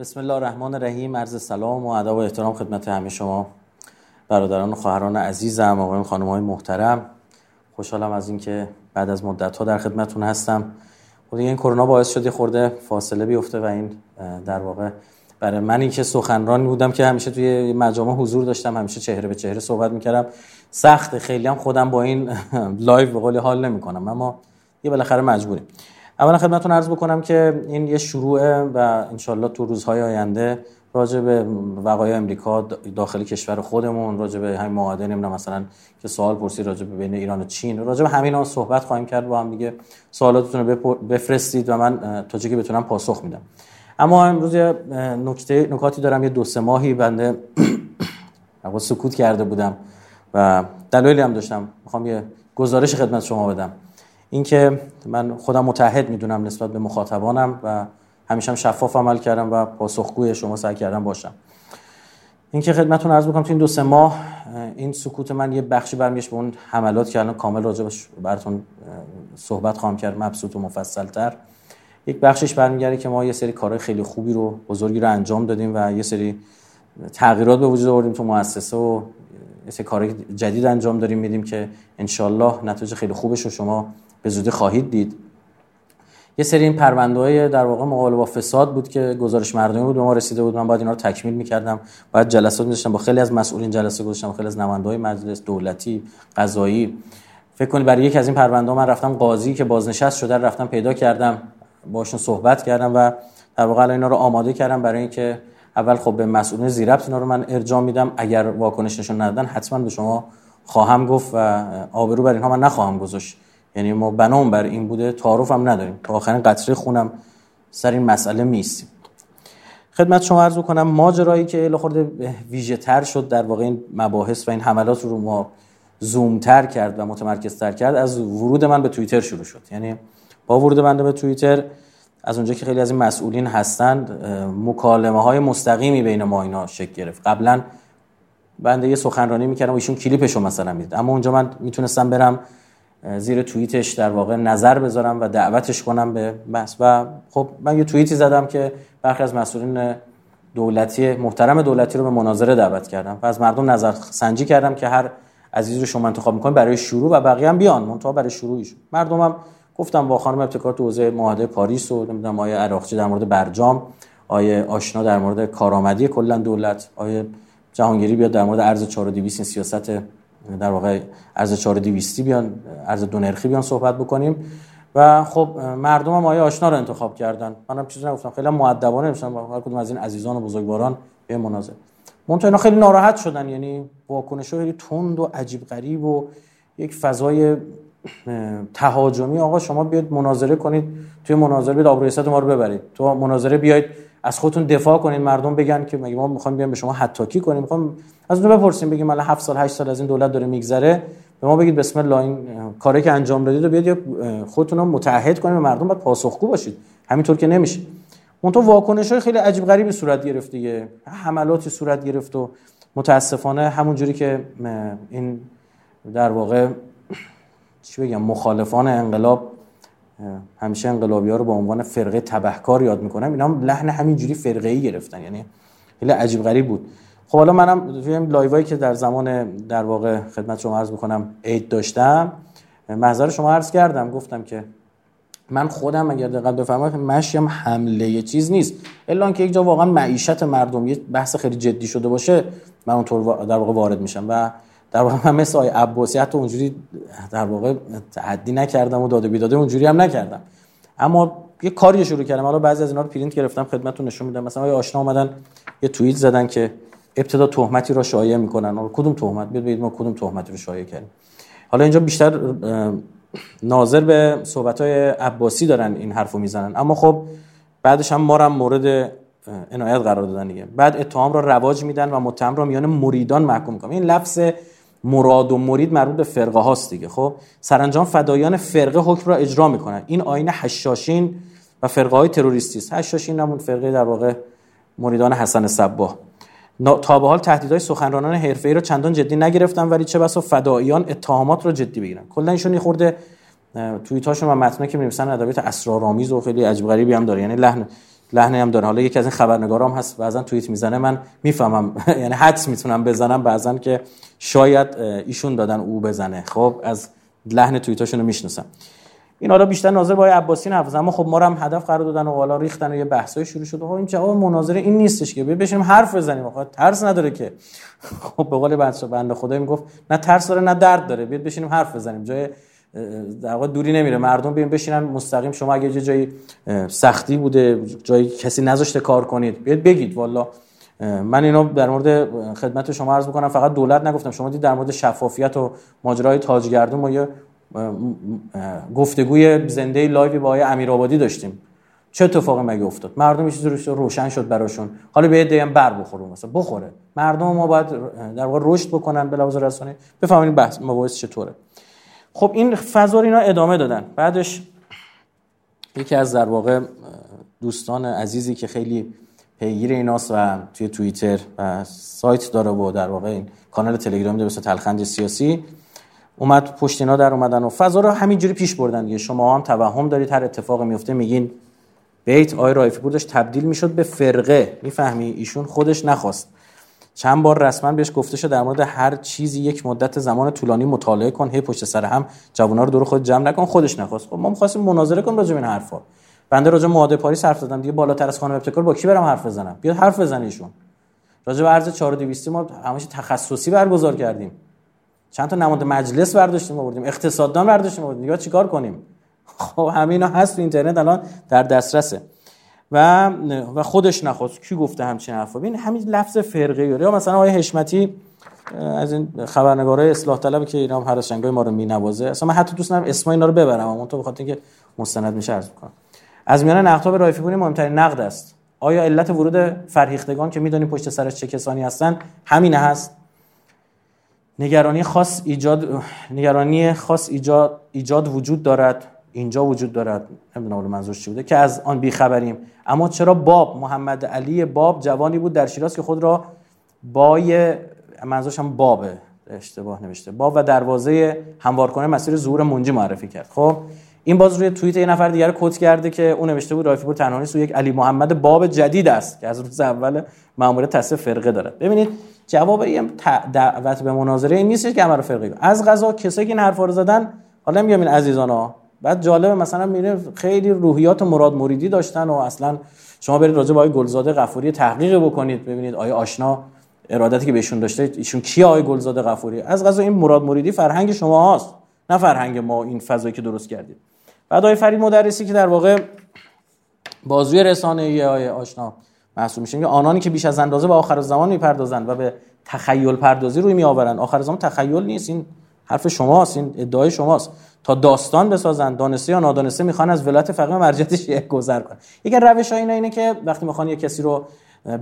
بسم الله الرحمن الرحیم عرض سلام و ادب و احترام خدمت همه شما برادران و خواهران عزیزم آقایان خانم های محترم. خوشحالم از اینکه بعد از مدت ها در خدمتون هستم. خود خب این کرونا باعث شد خورده فاصله بیفته و این در واقع برای من اینکه سخنرانی بودم که همیشه توی مجامع حضور داشتم همیشه چهره به چهره صحبت می‌کردم. سخت خیلی هم خودم با این لایو به قول حال نمی‌کنم اما یه بالاخره مجبوریم. اولا خدمتتون عرض بکنم که این یه شروعه و انشالله تو روزهای آینده راجع به وقایع امریکا داخل کشور خودمون راجع به همین معاهده نمی‌دونم مثلا که سوال پرسی راجع به بین ایران و چین راجع به همین ها صحبت خواهیم کرد با هم دیگه سوالاتتون رو بفرستید و من تا که بتونم پاسخ میدم. اما امروز نکته نکاتی دارم یه دو سه ماهی بنده سکوت کرده بودم و دلایلی هم داشتم. می‌خوام یه گزارش خدمت شما بدم. اینکه من خودم متحد می‌دونم نسبت به مخاطبانم و همیشه هم شفاف عمل کردم و پاسخگوی شما سعی کردم باشم. اینکه خدمتتون عرض بکنم تو این دو سه ماه این سکوت من یه بخشی برمیگشت به اون حملات که الان کامل راجبش براتون صحبت خواهم کرد مبسوط و مفصلتر. یک بخشش برمیگرده که ما یه سری کارهای خیلی خوبی رو بزرگی رو انجام دادیم و یه سری تغییرات به وجود آوردیم تو مؤسسه و یه سری کارهای جدید انجام داریم میدیم که انشالله نتیجه خیلی خوبش رو شما به زودی خواهید دید. یه سری این پرونده های در واقع مقابل با فساد بود که گزارش مردمی بود به ما رسیده بود. من باید اینا رو تکمیل می‌کردم. باید جلسات می‌داشتم با خیلی از مسئولین جلسه گذاشتم. خیلی از نماینده‌های مجلس دولتی قضایی. فکر کنید برای یکی از این پرونده من رفتم قاضی که بازنشست شده رفتم پیدا کردم. باشون صحبت کردم و در واقع اینا رو آماده کردم برای اینکه اول خب به مسئولین زیربط اینا رو من ارجاع میدم. اگر واکنش نشون ندادن حتما به شما خواهم گفت و آبرو بر اینها من نخواهم گذاشت. یعنی ما بنام بر این بوده تعارف هم نداریم. تا آخرین قطره خونم سر این مسئله میستیم خدمت شما عرض کنم ماجرایی که خورده ویژه تر شد در واقع این مباحث و این حملات رو ما زوم تر کرد و متمرکز تر کرد از ورود من به توییتر شروع شد. یعنی با ورود بنده به توییتر از اونجا که خیلی از این مسئولین هستند مکالمه های مستقیمی بین ما اینا شکل گرفت. قبلا بنده یه سخنرانی می‌کردم و ایشون کلیپشو مثلا می‌دید. اما اونجا من می‌تونستم برم زیر توییتش در واقع نظر بذارم و دعوتش کنم به بحث. و خب من یه توییتی زدم که برخی از مسئولین دولتی محترم دولتی رو به مناظره دعوت کردم و از مردم نظر سنجی کردم که هر عزیزی رو شما انتخاب می‌کنید برای شروع و بقیه هم بیان منتها برای شروعش مردمم گفتم با خانم ابتکار تو حوزه معاهده پاریس و نمی‌دونم آیه عراقچی در مورد برجام آیه آشنا در مورد کارآمدی کلا دولت آیه جهانگیری بیاد در مورد ارز 4200 سیاست در واقع ارز 4200 بیان ارز دو نرخی بیان صحبت بکنیم. و خب مردم هم آیه آشنا رو انتخاب کردن. منم چیزی نگفتم. خیلی مؤدبانه نمیشم با هر کدوم از این عزیزان و بزرگواران به مناظره. منتها اینا خیلی ناراحت شدن. یعنی واکنش خیلی تند و عجیب غریب و یک فضای تهاجمی. آقا شما بیاید مناظره کنید. توی مناظره بیاید آبروی ما رو ببرید. تو مناظره بیاید از خودتون دفاع کنید. مردم بگن که مگه ما می‌خوایم بیایم به شما حتاکی کنیم. می‌خوام از اون بپرسیم بگیم الان 7 سال 8 سال از این دولت داره میگذره. به ما بگید بسم الله این کاری که انجام دادید رو بیاید خودتون رو متعهد کنید به مردم باید پاسخگو باشید. همینطور که نمیشه. اون تو واکنش های خیلی عجیب غریبی صورت گرفت دیگه. حملاتی صورت گرفت و متاسفانه همون جوری که این در واقع چی بگم مخالفان انقلاب همیشه انقلابی ها رو به عنوان فرقه تبهکار یاد می‌کنم. اینا هم لحن همینجوری فرقه ای گرفتن. یعنی خیلی عجیب غریب بود. خب حالا منم توی لایوایی که در زمان در واقع خدمت شما عرض می‌کنم عید داشتم محضر شما عرض کردم گفتم که من خودم اگر دقت بفرمایید مشیم حمله یه چیز نیست. الا که یک جا واقعا معیشت مردم یه بحث خیلی جدی شده باشه من اونطور در واقع وارد میشم و در واقع من مثل آقای عباسی حتی اونجوری در واقع تعدی نکردم و داده بیداده اونجوری هم نکردم. اما یه کاری شروع کردم. حالا بعضی از اینا رو پرینت گرفتم خدمتتون نشون میدم. مثلا آشنا اومدن یه توییت زدن که ابتدا تهمتی را شایع می‌کنن. کدوم تهمت؟ بیاد ما کدوم تهمتی رو شایع کردیم. حالا اینجا بیشتر ناظر به صحبت های عباسی دارن این حرفو می‌زنن. اما خب بعدش هم ما هم مورد عنایت قرار دادن دیگه. بعد اتهام را رواج میدن و متهم را میان مریدان محکوم می‌کنن. این لفظ مراد و مرید مربوط به فرقه هاست دیگه. خب سرانجام فدایان فرقه حکم را اجرا می‌کنن. این آین حشاشین و فرقه های تروریستی است. حشاشین همون فرقه در واقع مریدان حسن صباه. تا به حال تهدیدهای سخنرانان حرفه‌ای را چندان جدی نگرفتن ولی چه بسا فداییان اتهامات را جدی بگیرن. کلا ایشون یه خورده توییت هاشون و متنایی که می‌نویسن ادبیات اسرارآمیز و خیلی عجیب غریبی هم داره. یعنی لحن لحنی هم داره. حالا یکی از این خبرنگارام هست بعضا توییت می‌زنه من می‌فهمم. یعنی حدس می‌تونم بزنم بعضا که شاید ایشون دادن او بزنه. خب از لحن توییتاشون رو می‌شناسم. این حالا بیشتر ناظر با عباسی نفس اما خب ما هم هدف قرار دادن و حالا ریختن و یه بحثای شروع شد خب این جواب مناظره این نیستش که. بشینیم حرف بزنیم. آقا ترس نداره که. خب به قول بنده خدا می‌گفت نه ترس داره نه درد داره. بیاد بشینیم حرف بزنیم. جای در واقع دوری نمیره. مردم بیان بشینن مستقیم شما اگه جای جایی سختی بوده جایی کسی نذاشته کار کنید بیاد بگید. والا من اینو در مورد خدمت شما عرض می‌کنم فقط دولت نگفتم. شما دید در مورد شفافیت و ماجرای تاجگردون ما یه گفتگوی زنده لایوی با آقای امیرآبادی داشتیم. چه اتفاقی مگه افتاد؟ مردم یه چیزی روشن شد براشون. حالا به هم بر بخوره مثلا بخوره. مردم ما باید در واقع رشد بکنن به لحاظ رسانه بفهمین بحث مباحث چطوره. خب این فضا اینا ادامه دادن. بعدش یکی از در واقع دوستان عزیزی که خیلی پیگیر ایناست و توی توییتر و سایت داره و در واقع این کانال تلگرامی داره تلخند سیاسی اومد پشت اینا در اومدن و فضا رو همینجوری پیش بردن دیگه. شما هم توهم دارید هر اتفاقی میفته میگین بیت آی رایفی پور داشت تبدیل می‌شد به فرقه. می‌فهمی؟ ایشون خودش نخواست. چند بار رسما بهش گفته شد در مورد هر چیزی یک مدت زمان طولانی مطالعه کن هی پشت سر هم جوونا رو دور خود جمع نکن خودش نخواست. خب ما می‌خواستیم مناظره کنیم راجع به این حرفا. بنده راجع معاهده پاریس حرف زدم دیگه. بالاتر از خانم ابتکار با کی برم حرف بزنم؟ بیاد حرف بزنه ایشون. راجع به ارز 4200 ما همش تخصصی برگزار کردیم. چند تا نماد مجلس برداشتیم آوردیم. اقتصاددان برداشتیم آوردیم. دیگه چیکار کنیم؟ خب همه هست تو اینترنت الان در دسترسه. و و خودش نخواست. کی گفته همچین حرفا؟ ببین همین لفظ فرقه یا مثلا آقای حشمتی از این خبرنگارای اصلاح طلب که اینا هر ما رو مینوازه. اصلا من حتی دوست ندارم اسم اینا رو ببرم اما تو بخاطر اینکه مستند میشه عرض می‌کنم. از میان نقدها به رایفی مهمترین نقد است. آیا علت ورود فرهیختگان که می‌دونیم پشت سرش چه کسانی هستن؟ همین هست. نگرانی خاص ایجاد نگرانی خاص ایجاد ایجاد وجود دارد. اینجا وجود دارد. نمی‌دونم منظورش چی بوده. که از آن بیخبریم. اما چرا باب محمد علی باب جوانی بود در شیراز که خود را بای منظورش هم بابه. اشتباه نوشته. باب و دروازه هموار کنه مسیر ظهور منجی معرفی کرد. خب این باز روی توییت یه نفر دیگر کد کرده که اون نوشته بود رایفی پور تنهایی یک علی محمد باب جدید است که از روز اول ماموریت تصفیه فرقه دارد. ببینید جواب این دعوت به مناظره این نیست که همه فرقه از غذا کسایی که این حرفا رو زدن حالا میگم این عزیزانا بعد جالبه مثلا میره خیلی روحیات مراد مریدی داشتن و اصلا شما برید راجع به آقای گلزاده غفوری تحقیق بکنید ببینید آیا آشنا ارادتی که بهشون داشته ایشون کی آقای گلزاده غفوری؟ از غذا این مراد مریدی فرهنگ شما هاست نه فرهنگ ما این فضایی که درست کردید. بعد آقای فرید مدرسی که در واقع بازوی رسانه ای آقای آشنا محسوب میشه. آنانی که بیش از اندازه به آخر زمان می‌پردازند و به تخیل پردازی روی میآورند. آخر زمان تخیل نیست. این حرف شماست. این ادعای شماست. تا داستان بسازن دانسته یا نادانسته می‌خوان از ولایت فقیه شیعه گذر کنن. یکی روش ها اینه اینه که وقتی می‌خوان یه کسی رو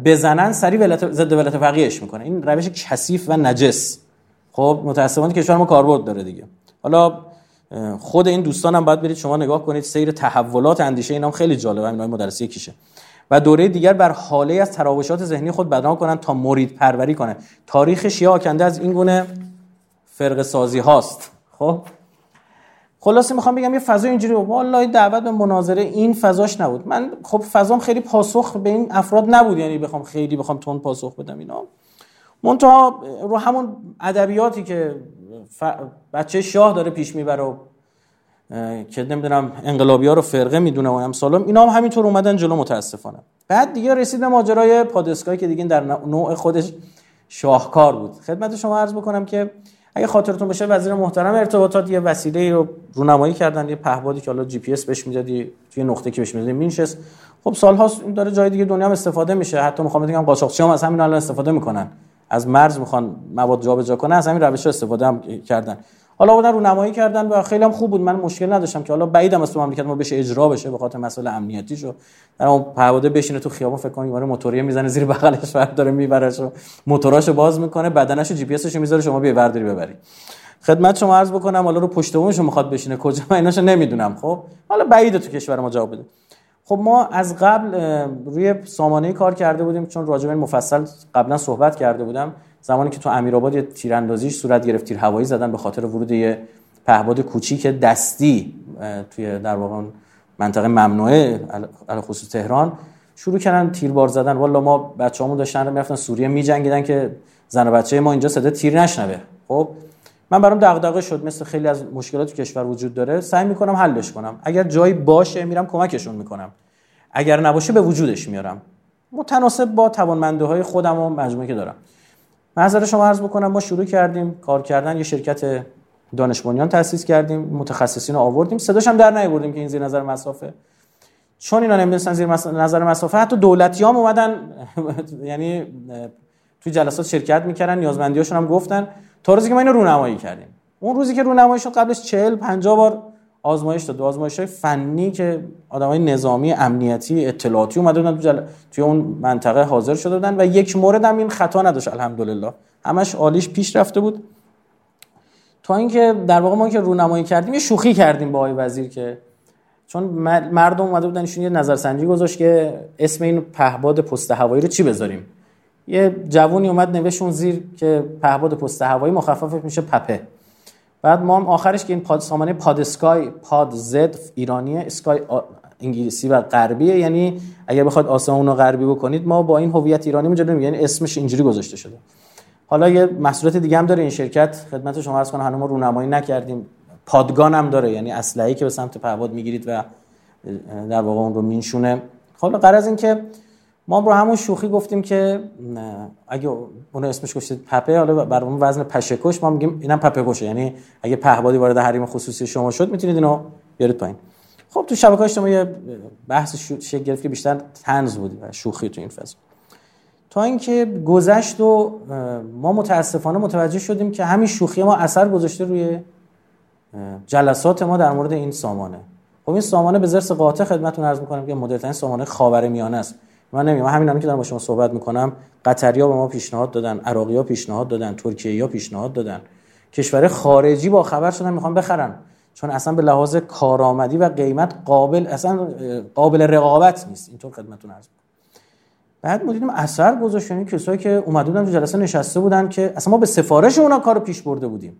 بزنن سری ولایت ضد ولایت فقیهش می‌کنه این روش کثیف و نجس. خب متاسفانه کشور ما کاربرد داره دیگه. حالا خود این دوستان هم باید برید شما نگاه کنید. سیر تحولات اندیشه اینام خیلی جالبه. همین مدرسی کیشه و دوره دیگر بر حاله از تراوشات ذهنی خود بدنام کنند تا مرید پروری کنه تاریخ شیعه آکنده از این گونه فرق سازی هاست. خب؟ خلاصه می‌خوام بگم یه فضا اینجوری والله دعوت به مناظره این فضاش نبود. من خب فضام خیلی پاسخ به این افراد نبود. یعنی بخوام خیلی بخوام تون پاسخ بدم اینا. منتها رو همون ادبیاتی که بچه شاه داره پیش می‌بره و که نمی‌دونم انقلابی ها رو فرقه می‌دونه و امثالم اینا هم همینطور اومدن جلو متاسفانه. بعد دیگه رسید به ماجرای پادسکایی که دیگه در نوع خودش شاهکار بود. خدمت شما عرض بکنم که اگه خاطرتون باشه وزیر محترم ارتباطات یه وسیله رو رونمایی کردن یه پهبادی که حالا جی پی اس بهش می‌دادی توی نقطه که بهش می‌دادی مینشست. خب سالهاست این داره جای دیگه دنیا هم استفاده میشه. حتی می‌خوام بگم قاچاقچی هم از همین الان استفاده می‌کنن. از مرز می‌خوان مواد جابجا کنن از همین روش استفاده هم کردن. حالا بودن رو نمایی کردن و خیلی هم خوب بود. من مشکل نداشتم که حالا بعیدم از تو مملکت ما بشه اجرا بشه به خاطر مسائل امنیتی شو در اون پهواده بشینه تو خیابون فکر کنید ماره موتوریه می‌زنه زیر بغلش ور داره میبرش و موتوراشو باز می‌کنه بدنشو جی پی اسشو می‌ذاره شما بیا برداری ببری. خدمت شما عرض بکنم حالا رو پشت بومشو می‌خواد بشینه کجا؟ من ایناشو نمی‌دونم خب؟ حالا بعیده تو کشور ما جواب بده. خب ما از قبل روی سامانه کار کرده بودیم چون راجع مفصل قبلا صحبت کرده بودم. زمانی که تو امیرآباد یه تیراندازیش صورت گرفت تیر هوایی زدن به خاطر ورود یه پهباد کوچیک دستی توی در واقع منطقه ممنوعه علی خصوص تهران. شروع کردن تیربار زدن. والا ما بچه‌هامون داشتن می‌رفتن سوریه میجنگیدن که زن و بچه ما اینجا صدا تیر نشنوه. خب من برام دغدغه شد. مثل خیلی از مشکلات کشور وجود داره. سعی می‌کنم حلش کنم. اگر جایی باشه میرم کمکشون می‌کنم. اگر نباشه به وجودش میارم. متناسب با توانمنده های خودم و مجموعه که دارم. نظر شما عرض بکنم ما شروع کردیم کار کردن یه شرکت دانش بنیان تاسیس کردیم متخصصین رو آوردیم. صداش هم در نیاوردیم که این زیر نظر مسافه. چون اینا نمی‌دونستن زیر نظر مسافه حتی دولتیام اومدن یعنی توی جلسات شرکت می‌کردن نیازمندیاشون هم گفتن تا روزی که ما اینو رونمایی کردیم. اون روزی که رونمایی شد قبلش 40 50 بار آزمایش داد. آزمایش های فنی که های نظامی امنیتی اطلاعاتی اومده بودن جل... توی اون منطقه حاضر شده بودن و یک مورد هم این خطا نداشت الحمدلله. همش عالیش پیش رفته بود. تا اینکه در واقع ما که رونمایی کردیم یه شوخی کردیم با آقای وزیر که چون مردم اومده بودن ایشون یه نظرسنجی گذاشت که اسم این پهباد پست هوایی رو چی بذاریم؟ یه جوونی اومد نوشت زیر که پهباد پست هوایی مخفف میشه پپه. بعد ما هم آخرش که این پاد سامانه پاد اسکای پاد زد ایرانیه اسکای انگلیسی و غربیه. یعنی اگر بخواید آسمون رو غربی بکنید ما با این هویت ایرانی میگیم یعنی اسمش اینجوری گذاشته شده. حالا یه مسئولیت دیگه هم داره این شرکت. خدمت شما عرض کنم هنوز ما رونمایی نکردیم. پادگان هم داره یعنی اسلحه‌ای که به سمت پهباد می‌گیرید و در واقع اون رو مینشونه. حالا قرض این که ما رو همون شوخی گفتیم که اگه اون اسمش گفتید پپه حالا بر اون وزن پشکش ما میگیم اینم پپه کشه. یعنی اگه پهبادی وارد حریم خصوصی شما شد می‌تونید اینو بیارید پایین. خب تو شبکه اجتماعی یه بحث شکل گرفت که بیشتر تنز بود و شوخی تو این فضا. تا اینکه گذشت و ما متاسفانه متوجه شدیم که همین شوخی ما اثر گذاشته روی جلسات ما در مورد این سامانه. خب این سامانه به زرس قاطع خدمتتون عرض می‌کنم که مدرترین سامانه خاورمیانه است. من نمی‌دونم همین هم که دارم با شما صحبت می‌کنم قطریا به ما پیشنهاد دادن عراقیا پیشنهاد دادن ترکیه پیشنهاد دادن. کشور خارجی با خبر شدن می‌خوان بخرن. چون اصلا به لحاظ کارآمدی و قیمت قابل اصلا قابل رقابت نیست. اینطور خدمتتون عرض بعد ما دیدیم اثر گذاشت یعنی کسایی که اومده بودن تو جلسه نشسته بودن که اصلا ما به سفارش اونا کارو پیش برده بودیم.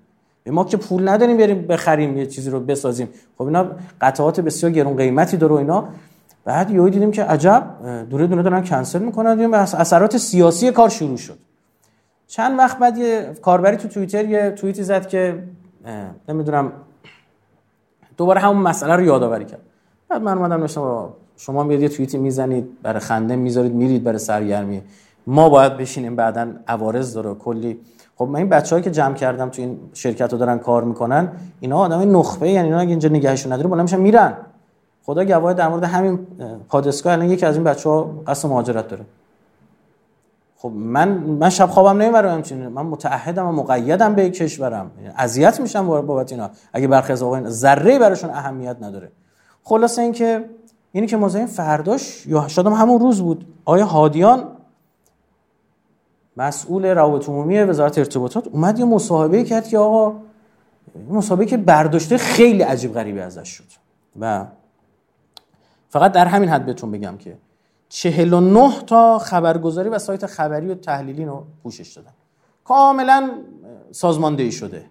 ما که پول نداریم بریم بخریم یه چیزی رو بسازیم. خب اینا قطعات بسیار گرون قیمتی داره و اینا. بعد یهو دیدیم که عجب دوره دونه دارن کنسل می‌کنن دیدیم اثرات سیاسی کار شروع شد. چند وقت بعد یه کاربری تو توییتر یه توییتی زد که نمی‌دونم دوباره همون مسئله رو یادآوری کرد. بعد من اومدم نوشتم شما میاد یه توییتی می‌زنید برای خنده می‌ذارید میرید برای سرگرمی. ما باید بشینیم بعدا عوارض داره کلی. خب من این بچه‌هایی که جمع کردم تو این شرکت رو دارن کار می‌کنن اینا آدم نخبه یعنی اینا اگه اینجا نگهشون نداره بالا میشن میرن. خدا گواه در مورد همین پادسکا الان یکی از این بچه ها قصد مهاجرت داره. خب من من شب خوابم نمی‌برم همچین من متعهدم و مقیدم به کشورم. اذیت میشم بابت اینا. اگه برخی از آقایان ذره براشون اهمیت نداره. خلاصه اینکه اینی که مزاحم فرداش یا شادم همون روز بود. آیا هادیان مسئول روابط عمومی وزارت ارتباطات اومد یه مصاحبه کرد که آقا مصاحبه که برداشته خیلی عجیب غریبی ازش شد. و فقط در همین حد بهتون بگم که 49 تا خبرگزاری و سایت خبری و تحلیلی رو پوشش دادن. کاملا سازماندهی شده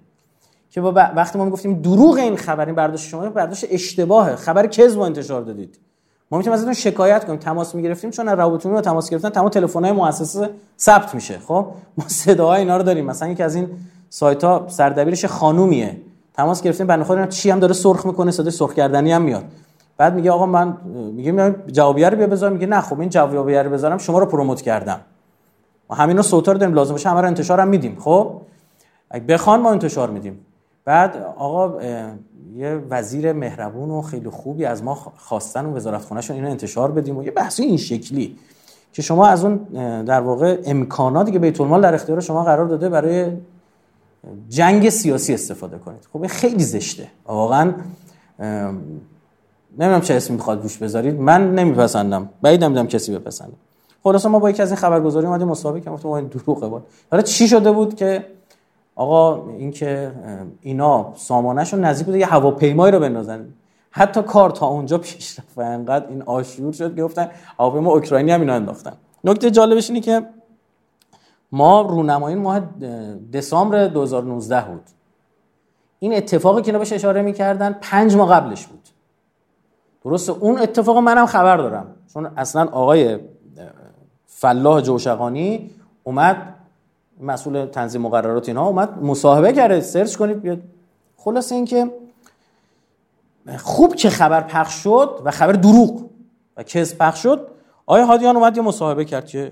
که با وقتی ما می‌گفتیم دروغ این خبر این برداشت شما برداشت اشتباهه. خبر کذب انتشار دادید. ما می‌تونیم ازتون شکایت کنیم. تماس می‌گرفتیم چون روابط رو تماس گرفتن. تمام تلفن‌های مؤسسه ثبت میشه. خب؟ ما صداهای اینا رو داریم. مثلا یکی از این سایت ها سردبیرش خانومیه. تماس گرفتیم. بنده خدا چی هم داره سرخ می‌کنه. صدای سرخ کردنی هم میاد. بعد میگه آقا من میگه جوابیه رو بیا بذار میگه نه خب این جوابیه رو بذارم شما رو پروموت کردم. ما همینا صوتا رو داریم لازم باشه همه رو انتشار هم میدیم خب؟ اگه بخوان ما انتشار میدیم. بعد آقا یه وزیر مهربون و خیلی خوبی از ما خواستن و وزارت خونهشون اینو انتشار بدیم و یه بحثی این شکلی که شما از اون در واقع امکاناتی که بیت المال در اختیار شما قرار داده برای جنگ سیاسی استفاده کنید. خب خیلی زشته. واقعا نمی‌دونم چه اسمی می‌خواد روش بذارید. من نمیپسندم. بعید نمی‌دونم کسی بپسنده. خلاص ما با یکی از این خبرگزاری اومدیم مسابقه کردیم. گفتم این دروغه بود حالا چی شده بود که آقا اینکه اینا سامانهشون نزدیک بود یه هواپیمایی رو بندازن. حتی کار تا اونجا پیش رفت و انقدر این آشور شد گفتن هواپیما اوکراینی هم اینا انداختن. نکته جالبش اینه که ما رونمایی ماه دسامبر 2019 بود. این اتفاقی که اینا بهش اشاره می‌کردن پنج ماه قبلش بود. درسته. اون اتفاق منم خبر دارم. چون اصلا آقای فلاح جوشقانی اومد مسئول تنظیم مقررات اینها اومد مصاحبه کرده. سرچ کنید بیاد. خلاصه اینکه خوب که خبر پخش شد و خبر دروغ و کس پخش شد آیا هادیان اومد یه مصاحبه کرد که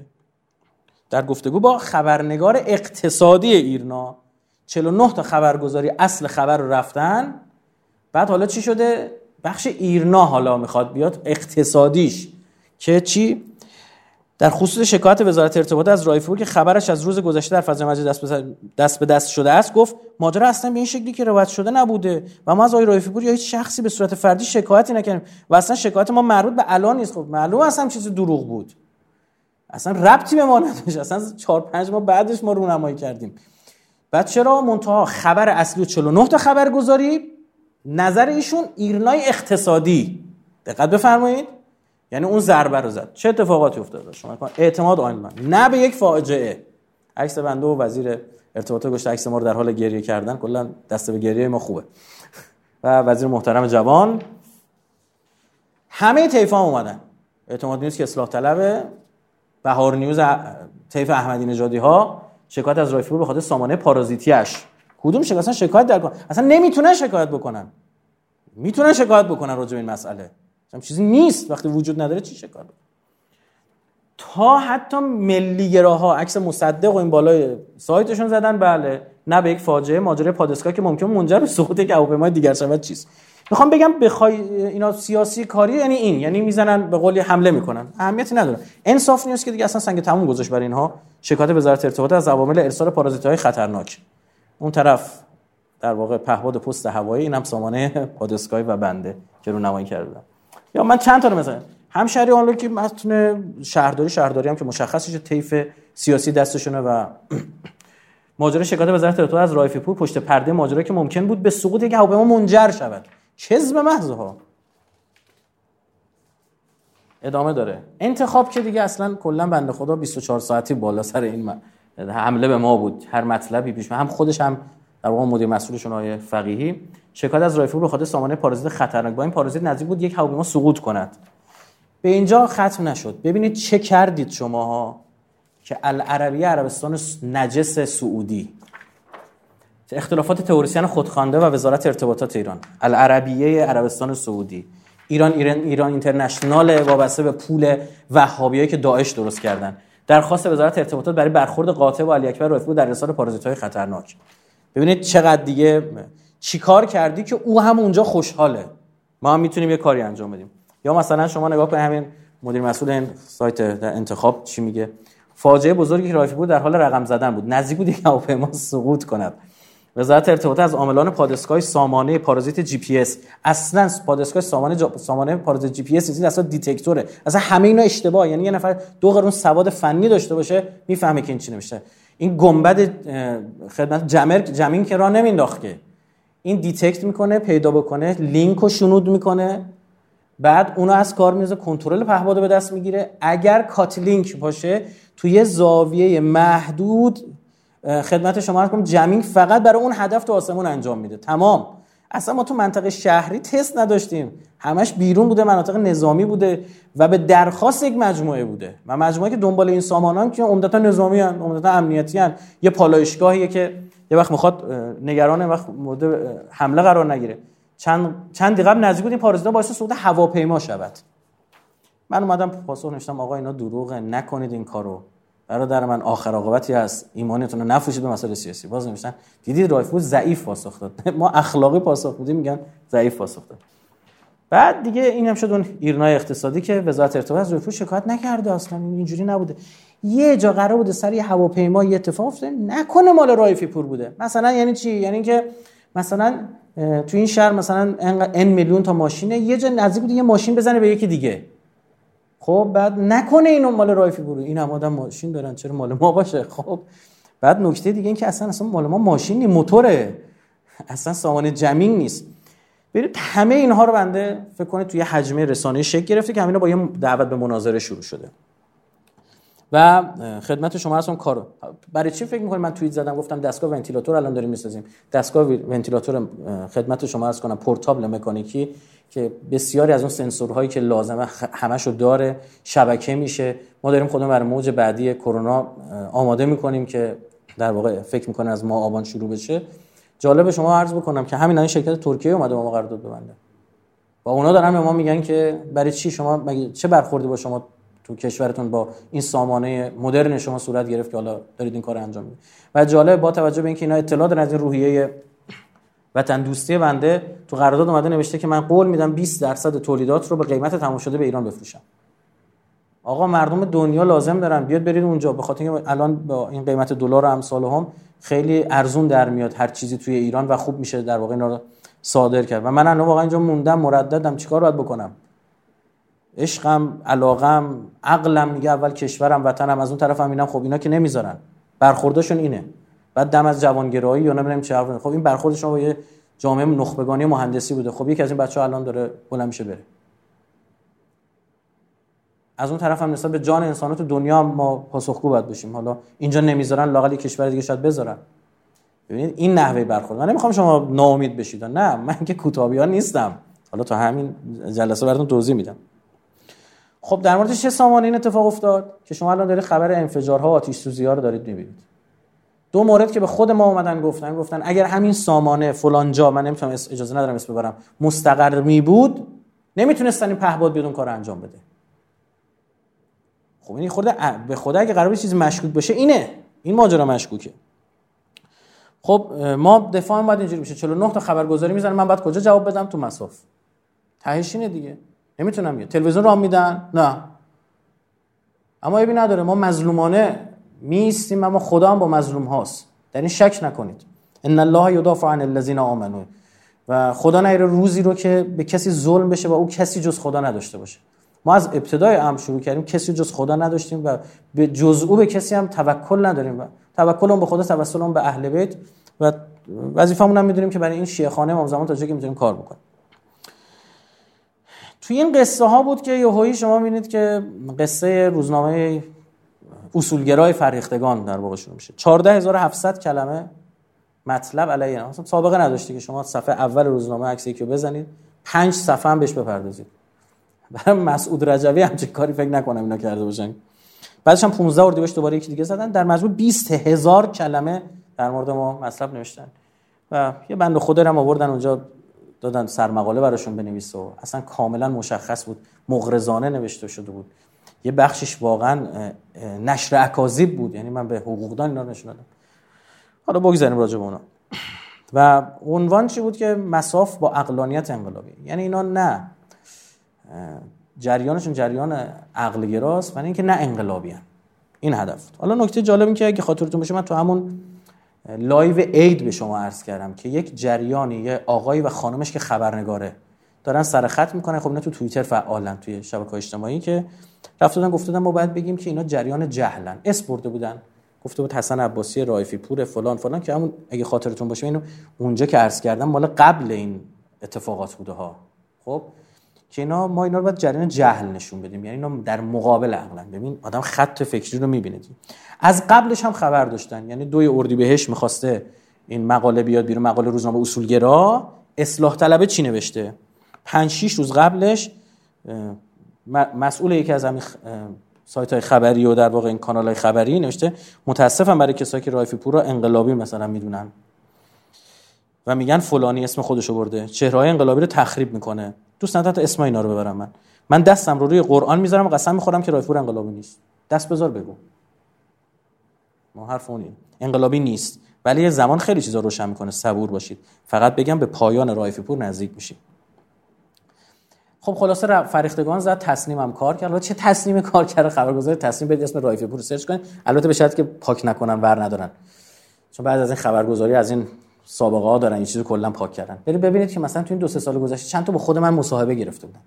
در گفتگو با خبرنگار اقتصادی ایرنا 49 تا خبرگزاری اصل خبر رو رفتن. بعد حالا چی شده؟ بخش ایرنا حالا می‌خواد بیاد اقتصادیش. که چی؟ در خصوص شکایت وزارت ارتباطات از رایفپور که خبرش از روز گذشته در فضای مجازی دست به دست شده است گفت ماجرا اصلا به این شکلی که روایت شده نبوده و ما از آقای رایفپور یا هیچ شخصی به صورت فردی شکایتی نکردیم و اصلا شکایت ما مربوط به الان نیست. خب معلوم اصلا چیز دروغ بود. اصلا ربطی به ما نداشت. اصلا 4 5 ماه بعدش ما رونمایی کردیم. بعد چرا؟ منتها خبر اصلی و 49 تا خبرگزاری نظر ایشون ایرنای اقتصادی. دقت بفرمایید. یعنی اون ضربه رو زد. چه اتفاقاتی افتاد شما اعتماد آین من. نه به یک فاجعه. عکس بنده و وزیر ارتباطات گشت عکس ما رو در حال گریه کردن. کلا دست به گریه ما خوبه. و وزیر محترم جوان. همه طیف اومدن. اعتماد نیست که اصلاح طلبه. بهار نیوز طیف احمدی نژادی ها شکایت از رایفپور به خاطر سامانه پارازیتیش کدوم شکایت اصلا شکایت در اصلا نمی‌تونن شکایت بکنن. می‌تونن شکایت بکنن راجع به این مسئله. چیزی نیست. وقتی وجود نداره چی شکار تا حتی ملیگراها عکس مصدق و این بالای سایتشون زدن بله. نه به یک فاجعه ماجرای پادسکا که ممکن منجر به سقوط یک هواپیمای دیگر شود چیز. می‌خوام بگم بخوای اینا سیاسی کاری یعنی این. یعنی می‌زنن به قولی حمله می‌کنن. اهمیتی نداره. انصاف نیست که دیگه اصلا سنگ تموم گذاشت برای اینها. شکایت وزارت ارتباطات از عوامل ارسال پارازیت های خطرناک. اون طرف در واقع پهباد پست هوایی اینم سامانه پادسکای و بنده که رو نمایی کردم یا من چند تا رو مثلا هم شهری که متن شهرداری شهرداری هم که مشخصه طیف سیاسی دستشونه و ماجرا شکایت وزارت ارتباطات از رایفی پور پشت پرده ماجرا که ممکن بود به سقوط یک هواپیما منجر شود. کذب محض ها ادامه داره. انتخاب که دیگه اصلا کلا بنده خدا 24 ساعتی بالا سر این حمله به ما بود هر مطلبی پیش هم خودش هم در واقع مدیر مسئولشون های فقیهی. شکایت از رایفور به خاطر سامانه پارازیت خطرناک. با این پارازیت نزدیک بود یک هواپیما سقوط کند. به اینجا ختم نشد. ببینید چه کردید شماها که العربیه عربستان نجس سعودی. اختلافات تئوریسین خودخوانده و وزارت ارتباطات ایران. العربیه عربستان سعودی. ایران ایران ایران اینترنشنال وابسته به پول وهابیایی که داعش درست کردن. درخواست وزارت ارتباطات برای برخورد قاطع با علی اکبر رایفپور در ارسال پارازیت‌های خطرناک. ببینید چقدر دیگه چیکار کردی که او هم اونجا خوشحاله. ما هم می‌تونیم یه کاری انجام بدیم. یا مثلا شما نگاه کنید همین مدیر مسئول این سایت در انتخاب چی میگه؟ فاجعه بزرگی که رایفی پور در حال رقم زدن بود. نزدیک بود یک هواپیما سقوط کند. وزارت ارتباطات از عاملان پادسکای سامانه پارازیت جی پی اس. اصلا پادسکای سامانه جا... سامانه پارازیت جی پی اس اصلا detector ه. اصلا همه اینا اشتباه. یعنی یه نفر دو قرون سواد فنی داشته باشه می‌فهمه که این چی نمیشه این گنبد خدمت jammer jamming که راه نمینداخت که این detect می‌کنه پیدا بکنه لینک رو شنود می‌کنه. بعد اونو از کار میزه کنترل پهباد به دست می‌گیره. اگر cut link باشه توی زاویه محدود خدمت شما کنم jamming فقط برای اون هدف تو آسمون انجام میده. تمام. اصلا ما تو منطقه شهری تست نداشتیم. همش بیرون بوده مناطق نظامی بوده و به درخواست یک مجموعه بوده. و مجموعه که دنبال این سامانان که عمدتا نظامی هن عمدتا امنیتی هن. یه پالایشگاهیه که یه وقت می‌خواد نگران وقت مورد حمله قرار نگیره. چند چند قبل نزدیک بود این پارازیتا باعث سقوط هواپیما شود. من اومدم پاسخ نوشتم آقا اینا دروغه نکنید این کارو. برادر من آخر عاقبتی هست. ایمانتون رو نفروشید به مسئله سیاسی. باز نمیشن دیدید رایفپور ضعیف پاسخ داد. ما اخلاقی پاسخ بودیم میگن ضعیف پاسخ داد. بعد دیگه این هم شد اون ایرنای اقتصادی که وزارت ارتباطات از رایفپور شکایت نکرده اصلا. اینجوری نبوده. یه جا قرار بوده سر هواپیما یه اتفاق افتاده. نکنه مال رایفی پور بوده. مثلا یعنی چی؟ یعنی که مثلا تو این شهر مثلا ان میلیون تا ماشینه. یه جا نزدیک بوده یه ماشین بزنه به یکی دیگه. خب بعد نکنه اینو مال رایفی برو. این هم آدم ماشین دارن. چرا مال ما باشه؟ خب. بعد نکته دیگه این که اصلا اصلا مال ما ماشین نی موتوره. اصلا سامانه جمین نیست. برید همه اینها رو بنده فکر کنید توی حجمه رسانه شکل گرفته که همینا با یه دعوت به مناظره شروع شده. و خدمت شما هستم کار برای چی فکر می‌کنید من توییت زدم؟ گفتم دستگاه ونتیلاتور الان داریم می‌سازیم. دستگاه ونتیلاتور خدمت شما عرض کنم پورتابل مکانیکی که بسیاری از اون سنسورهایی که لازمه همشو داره شبکه میشه. ما داریم خودمون برای موج بعدی کرونا آماده می‌کنیم که در واقع فکر می‌کنه از ما آبان شروع بشه. جالب شما عرض بکنم که همین الان شرکت ترکیه اومده با ما قرارداد ببنده. و اونا دارن به ما میگن که برای چی شما چه برخوردی با شما تو کشورتون با این سامانه مدرن شما صورت گرفت که حالا دارید این کار انجام می‌دید. و جالب با توجه به اینکه اینا اطلاع دارن از این روحیه وطن دوستی بنده تو قرارداد اومده نوشته که من قول میدم 20 درصد تولیدات رو به قیمت تمام شده به ایران بفروشم. آقا مردم دنیا لازم دارن. بیاد برید اونجا. به خاطر اینکه الان با این قیمت دلار و امثال هم خیلی ارزون در میاد هر چیزی توی ایران و خوب میشه در واقع اینا رو صادر کرد. و من الان واقعا اینجا موندم مرددم. چیکار باید بکنم؟ عشقم علاقم عقلم میگه اول کشورم وطنم. از اون طرفم اینم خب اینا که نمی‌ذارن. برخوردشون اینه. بعد دم از جوانگرایی یا نمی‌دونم چه خب این برخوردشون با یه جامعه نخبگانی مهندسی بوده. خب یکی از این بچه ها الان داره بلند میشه بره. از اون طرف هم نسبت به جان انسانات دنیا ما پاسخگو باید باشیم. حالا اینجا نمی‌ذارن لاقل کشور دیگه شاید بذارن. ببینید این نحوه برخورد. من نمی‌خوام شما ناامید بشید. نه من که کوتابیان نیستم. حالا تا همین جلسه براتون توضیح میدم. خب در مورد چه سامانه این اتفاق افتاد که شما الان دارید خبر انفجارها و آتش سوزی رو دارید می‌بینید. دو مورد که به خود ما اومدن گفتن گفتن اگر همین سامانه فلان جا من نمی‌تونم اجازه ندارم اسم ببرم مستقر می بود نمی‌تونستن این پهباد بیاد کار انجام بده. خب این خود به خدا اگه قرار چیزی مشکوک باشه اینه. این ماجرا مشکوکه. خب ما دفاع باید اینجوری بشه. 49 تا خبرگزاری می‌زنن من بعد کجا جواب بدم؟ تو مساف. تهش دیگه. نمی‌تونم یه تلویزیون راه میدن؟ نه. اما ایبی نداره. ما مظلومانه میستیم اما خدا هم با مظلوم هاست. در این شک نکنید. ان الله یدافع عن الذین آمنوا و خدا نیره روزی رو که به کسی ظلم بشه و او کسی جز خدا نداشته باشه. ما از ابتدای امر شروع کردیم کسی جز خدا نداشتیم و به جز او به کسی هم توکل نداریم و توکلمون به خدا توسلمون به اهل بیت. و وظیفمون هم می‌دونیم که برای این شیعه خانه امام زمان تا جایی که می‌تونیم کار بکنیم. توی این قصه ها بود که یهویی شما می‌بینید که قصه روزنامه اصولگرای فرهیختگان در واقع شروع میشه. 14700 کلمه مطلب علیه اصلا سابقه نداشتی که شما صفحه اول روزنامه عکس یکی بزنید پنج صفحه هم بهش بپردازید. برای مسعود رجوی همچین کاری فکر نکنم اینا کرده باشن. بعدش هم 15 اردیبهشت دوباره یکی دیگه زدن. در مجموع 20 هزار کلمه در مورد ما مطلب نوشتن. و یه بند خدا هم آوردن اونجا. دادن سرمقاله براشون بنویسه. و اصلا کاملا مشخص بود. مغرضانه نوشته شده بود. یه بخشش واقعا نشر اکاذیب بود. یعنی من به حقوقدان اینا نشون دادم. حالا بگذاریم راجع به اونا. و عنوان چی بود که مساف با اقلانیت انقلابی؟ یعنی اینا نه جریانشون جریان عقل گراست و اینکه نه انقلابی هن. این هدف حالا نکته جالب این که اگه خاطرتون باشه من تو همون live عید به شما عرض کردم که یک جریانی یه آقایی و خانمش که خبرنگاره دارن سر خط می‌کنن. خب اینا تو توییتر فعالن توی شبکه اجتماعی که رفتن گفتن ما باید بگیم که اینا جریان جهلن. اس برده بودن. گفته بود حسن عباسی رایفی پور فلان فلان که همون اگه خاطرتون باشه اینو اونجا که عرض کردم مال قبل این اتفاقات بوده ها. خب؟ که اینا ما اینا رو باید جریان جهل نشون بدیم. یعنی اینا در مقابل عقلن. ببین آدم خط فکری رو می‌بینه. از قبلش هم خبر داشتن. یعنی دوی اردی بهش می‌خواسته این مقاله بیاد بیرون مقاله روزنامه اصولگرا. اصلاح طلبه چی نوشته؟ پنج شیش روز قبلش مسئول یکی از همین سایت های خبری و در واقع این کانال های خبری نوشته متاسفم برای کسایی که رایفی پور را انقلابی مثلا می‌دونن. و میگن فلانی اسم خودشو برده. چهره انقلابی رو تخریب می‌کنه. دوست ندارم اسم اینا رو ببرم من. من دستم رو روی قرآن می‌ذارم قسم می‌خورم که رایفی پور انقلابی نیست. دست بذار بگو. ما حرف اونیم. انقلابی نیست. ولی یه زمان خیلی چیزا روشن می‌کنه. صبور باشید. فقط بگم به پایان رایفی پور نزدیک میشید خب خلاصه فرهیختگان زد تسنیم هم کار کرد. چه تسنیم کار کرده خبرگزار تسنیم به اسم رایفی پور سرچ کنید. البته به شرطی که پاک نکنن ور ندارن. چون بعد از این خبرگزاری از این سابقه ها دارن این چیزو کلا پاک کردن. برید ببینید که مثلا تو این دو سه سال گذشته چند تا با خود من مصاحبه گرفته بودن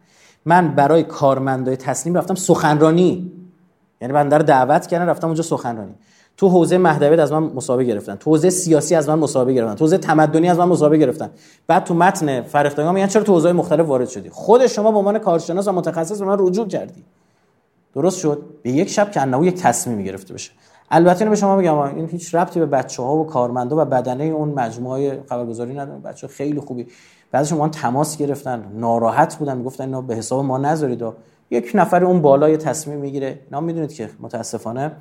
من برای کارمندای تصنیم رفتم سخنرانی. یعنی بنده رو دعوت کردن رفتم اونجا سخنرانی. تو حوزه مهدویت از من مصاحبه گرفتن. تو حوزه سیاسی از من مصاحبه گرفتن. تو حوزه تمدنی از من مصاحبه گرفتن. بعد تو متن فرختگان میگن چرا تو حوزه مختلف وارد شدی؟ خود شما به عنوان کارشناس و متخصص به من رجوع کردی. درست شد؟ به یک شب که انه یک تصمیم گرفته بشه. البته اینو به شما میگم این هیچ ربطی به بچه ها و کارمندا و بدنه اون مجموعه خبرگزاری نداره. بچه خیلی خوبی. بعضیشون ما تماس گرفتن ناراحت بودن می‌گفتن اینا به حساب ما نذارید و یک نفر اون بالای تصمیم می‌گیره. نه می‌دونید که متاسفانه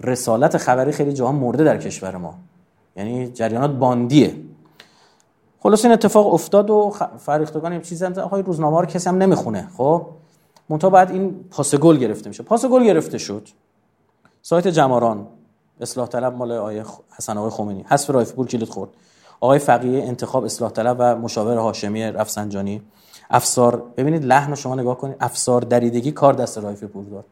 رسالت خبری خیلی جاها مرده در کشور ما. یعنی جریانات باندیه. خلاص این اتفاق افتاد و فریختگان این چیزی آقای روزنامه رو کسی هم نمی‌خونه خب؟ منتها بعد این پاس گل گرفته میشه. پاس گل گرفته شد. سایت جماران اصلاح طلب مال آقای حسن آقای خمینی. حذف رایف پور کلید خورد. آقای فقیه انتخاب اصلاح طلب و مشاور هاشمی رفسنجانی. افسار ببینید لحن شما نگاه کنید. افسار دریدگی کار دست رایف پور داد.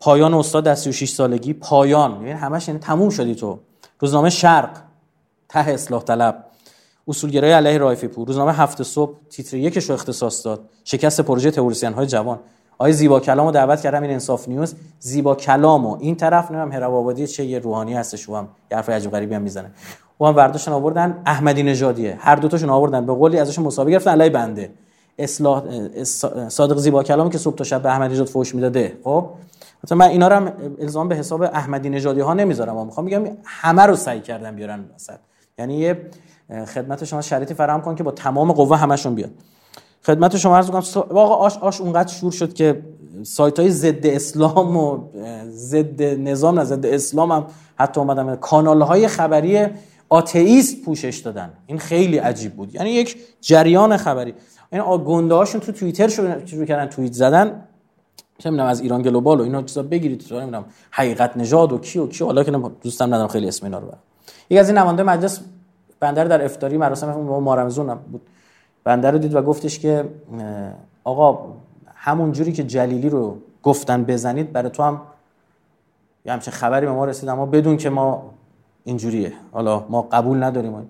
پایان استاد در 36 سالگی. پایان. یعنی همش یعنی تموم شدی تو. روزنامه شرق. ته اصلاح طلب. اصولگرای علیه رایفی پور روزنامه هفت صبح. تیتر یکش رو اختصاص داد. شکست پروژه تئوریسین های جوان. آقای زیبا کلامو دعوت کردم این انصاف نیوز. زیبا کلامو. این طرف نمی‌دونم هرب آبادی چه یه روحانی هستش و هم یه حرف عجیب غریبی هم می‌زنه. و هم آوردن احمدی نژادیه. هر دو تاشون آوردن. به قولی ازشون مسابقه گرفتن علی بنده. اصلاح صادق زیبا کلامی که صبح تا شب به احمدی نژاد فوش می‌داده. خب؟ مثلا من اینا رو هم الزام به حساب احمدی نژادی ها نمی‌ذارم. اما می‌خوام میگم همه رو سعی کردن بیارن وسط. یعنی یه خدمت شما شرایطی فراهم کن که با تمام قوه همشون بیاد خدمت شما عرض کنم واقعا آش آش اونقدر شور شد که سایت های ضد اسلام و ضد نظام نه ضد اسلام هم حتی اومدن کانال های خبری آتئیست پوشش دادن. این خیلی عجیب بود. یعنی یک جریان خبری. این گنده هاشون تو توییتر شروع کردن توییت زدن. چه می‌دونم از ایران گلوبال و اینا چیزا بگیرید. تو نمی‌دونم حقیقت نژاد و کی و کی حالا که دوستم ندارم خیلی اسم اینا رو برم. یک از این نماینده مجلس بنده در افطاری مراسم مارمزون بود. بنده رو دید و گفتش که آقا همون جوری که جلیلی رو گفتن بزنید برای تو هم یه همچه خبری به ما رسید اما بدون که ما اینجوریه. حالا ما قبول نداریم.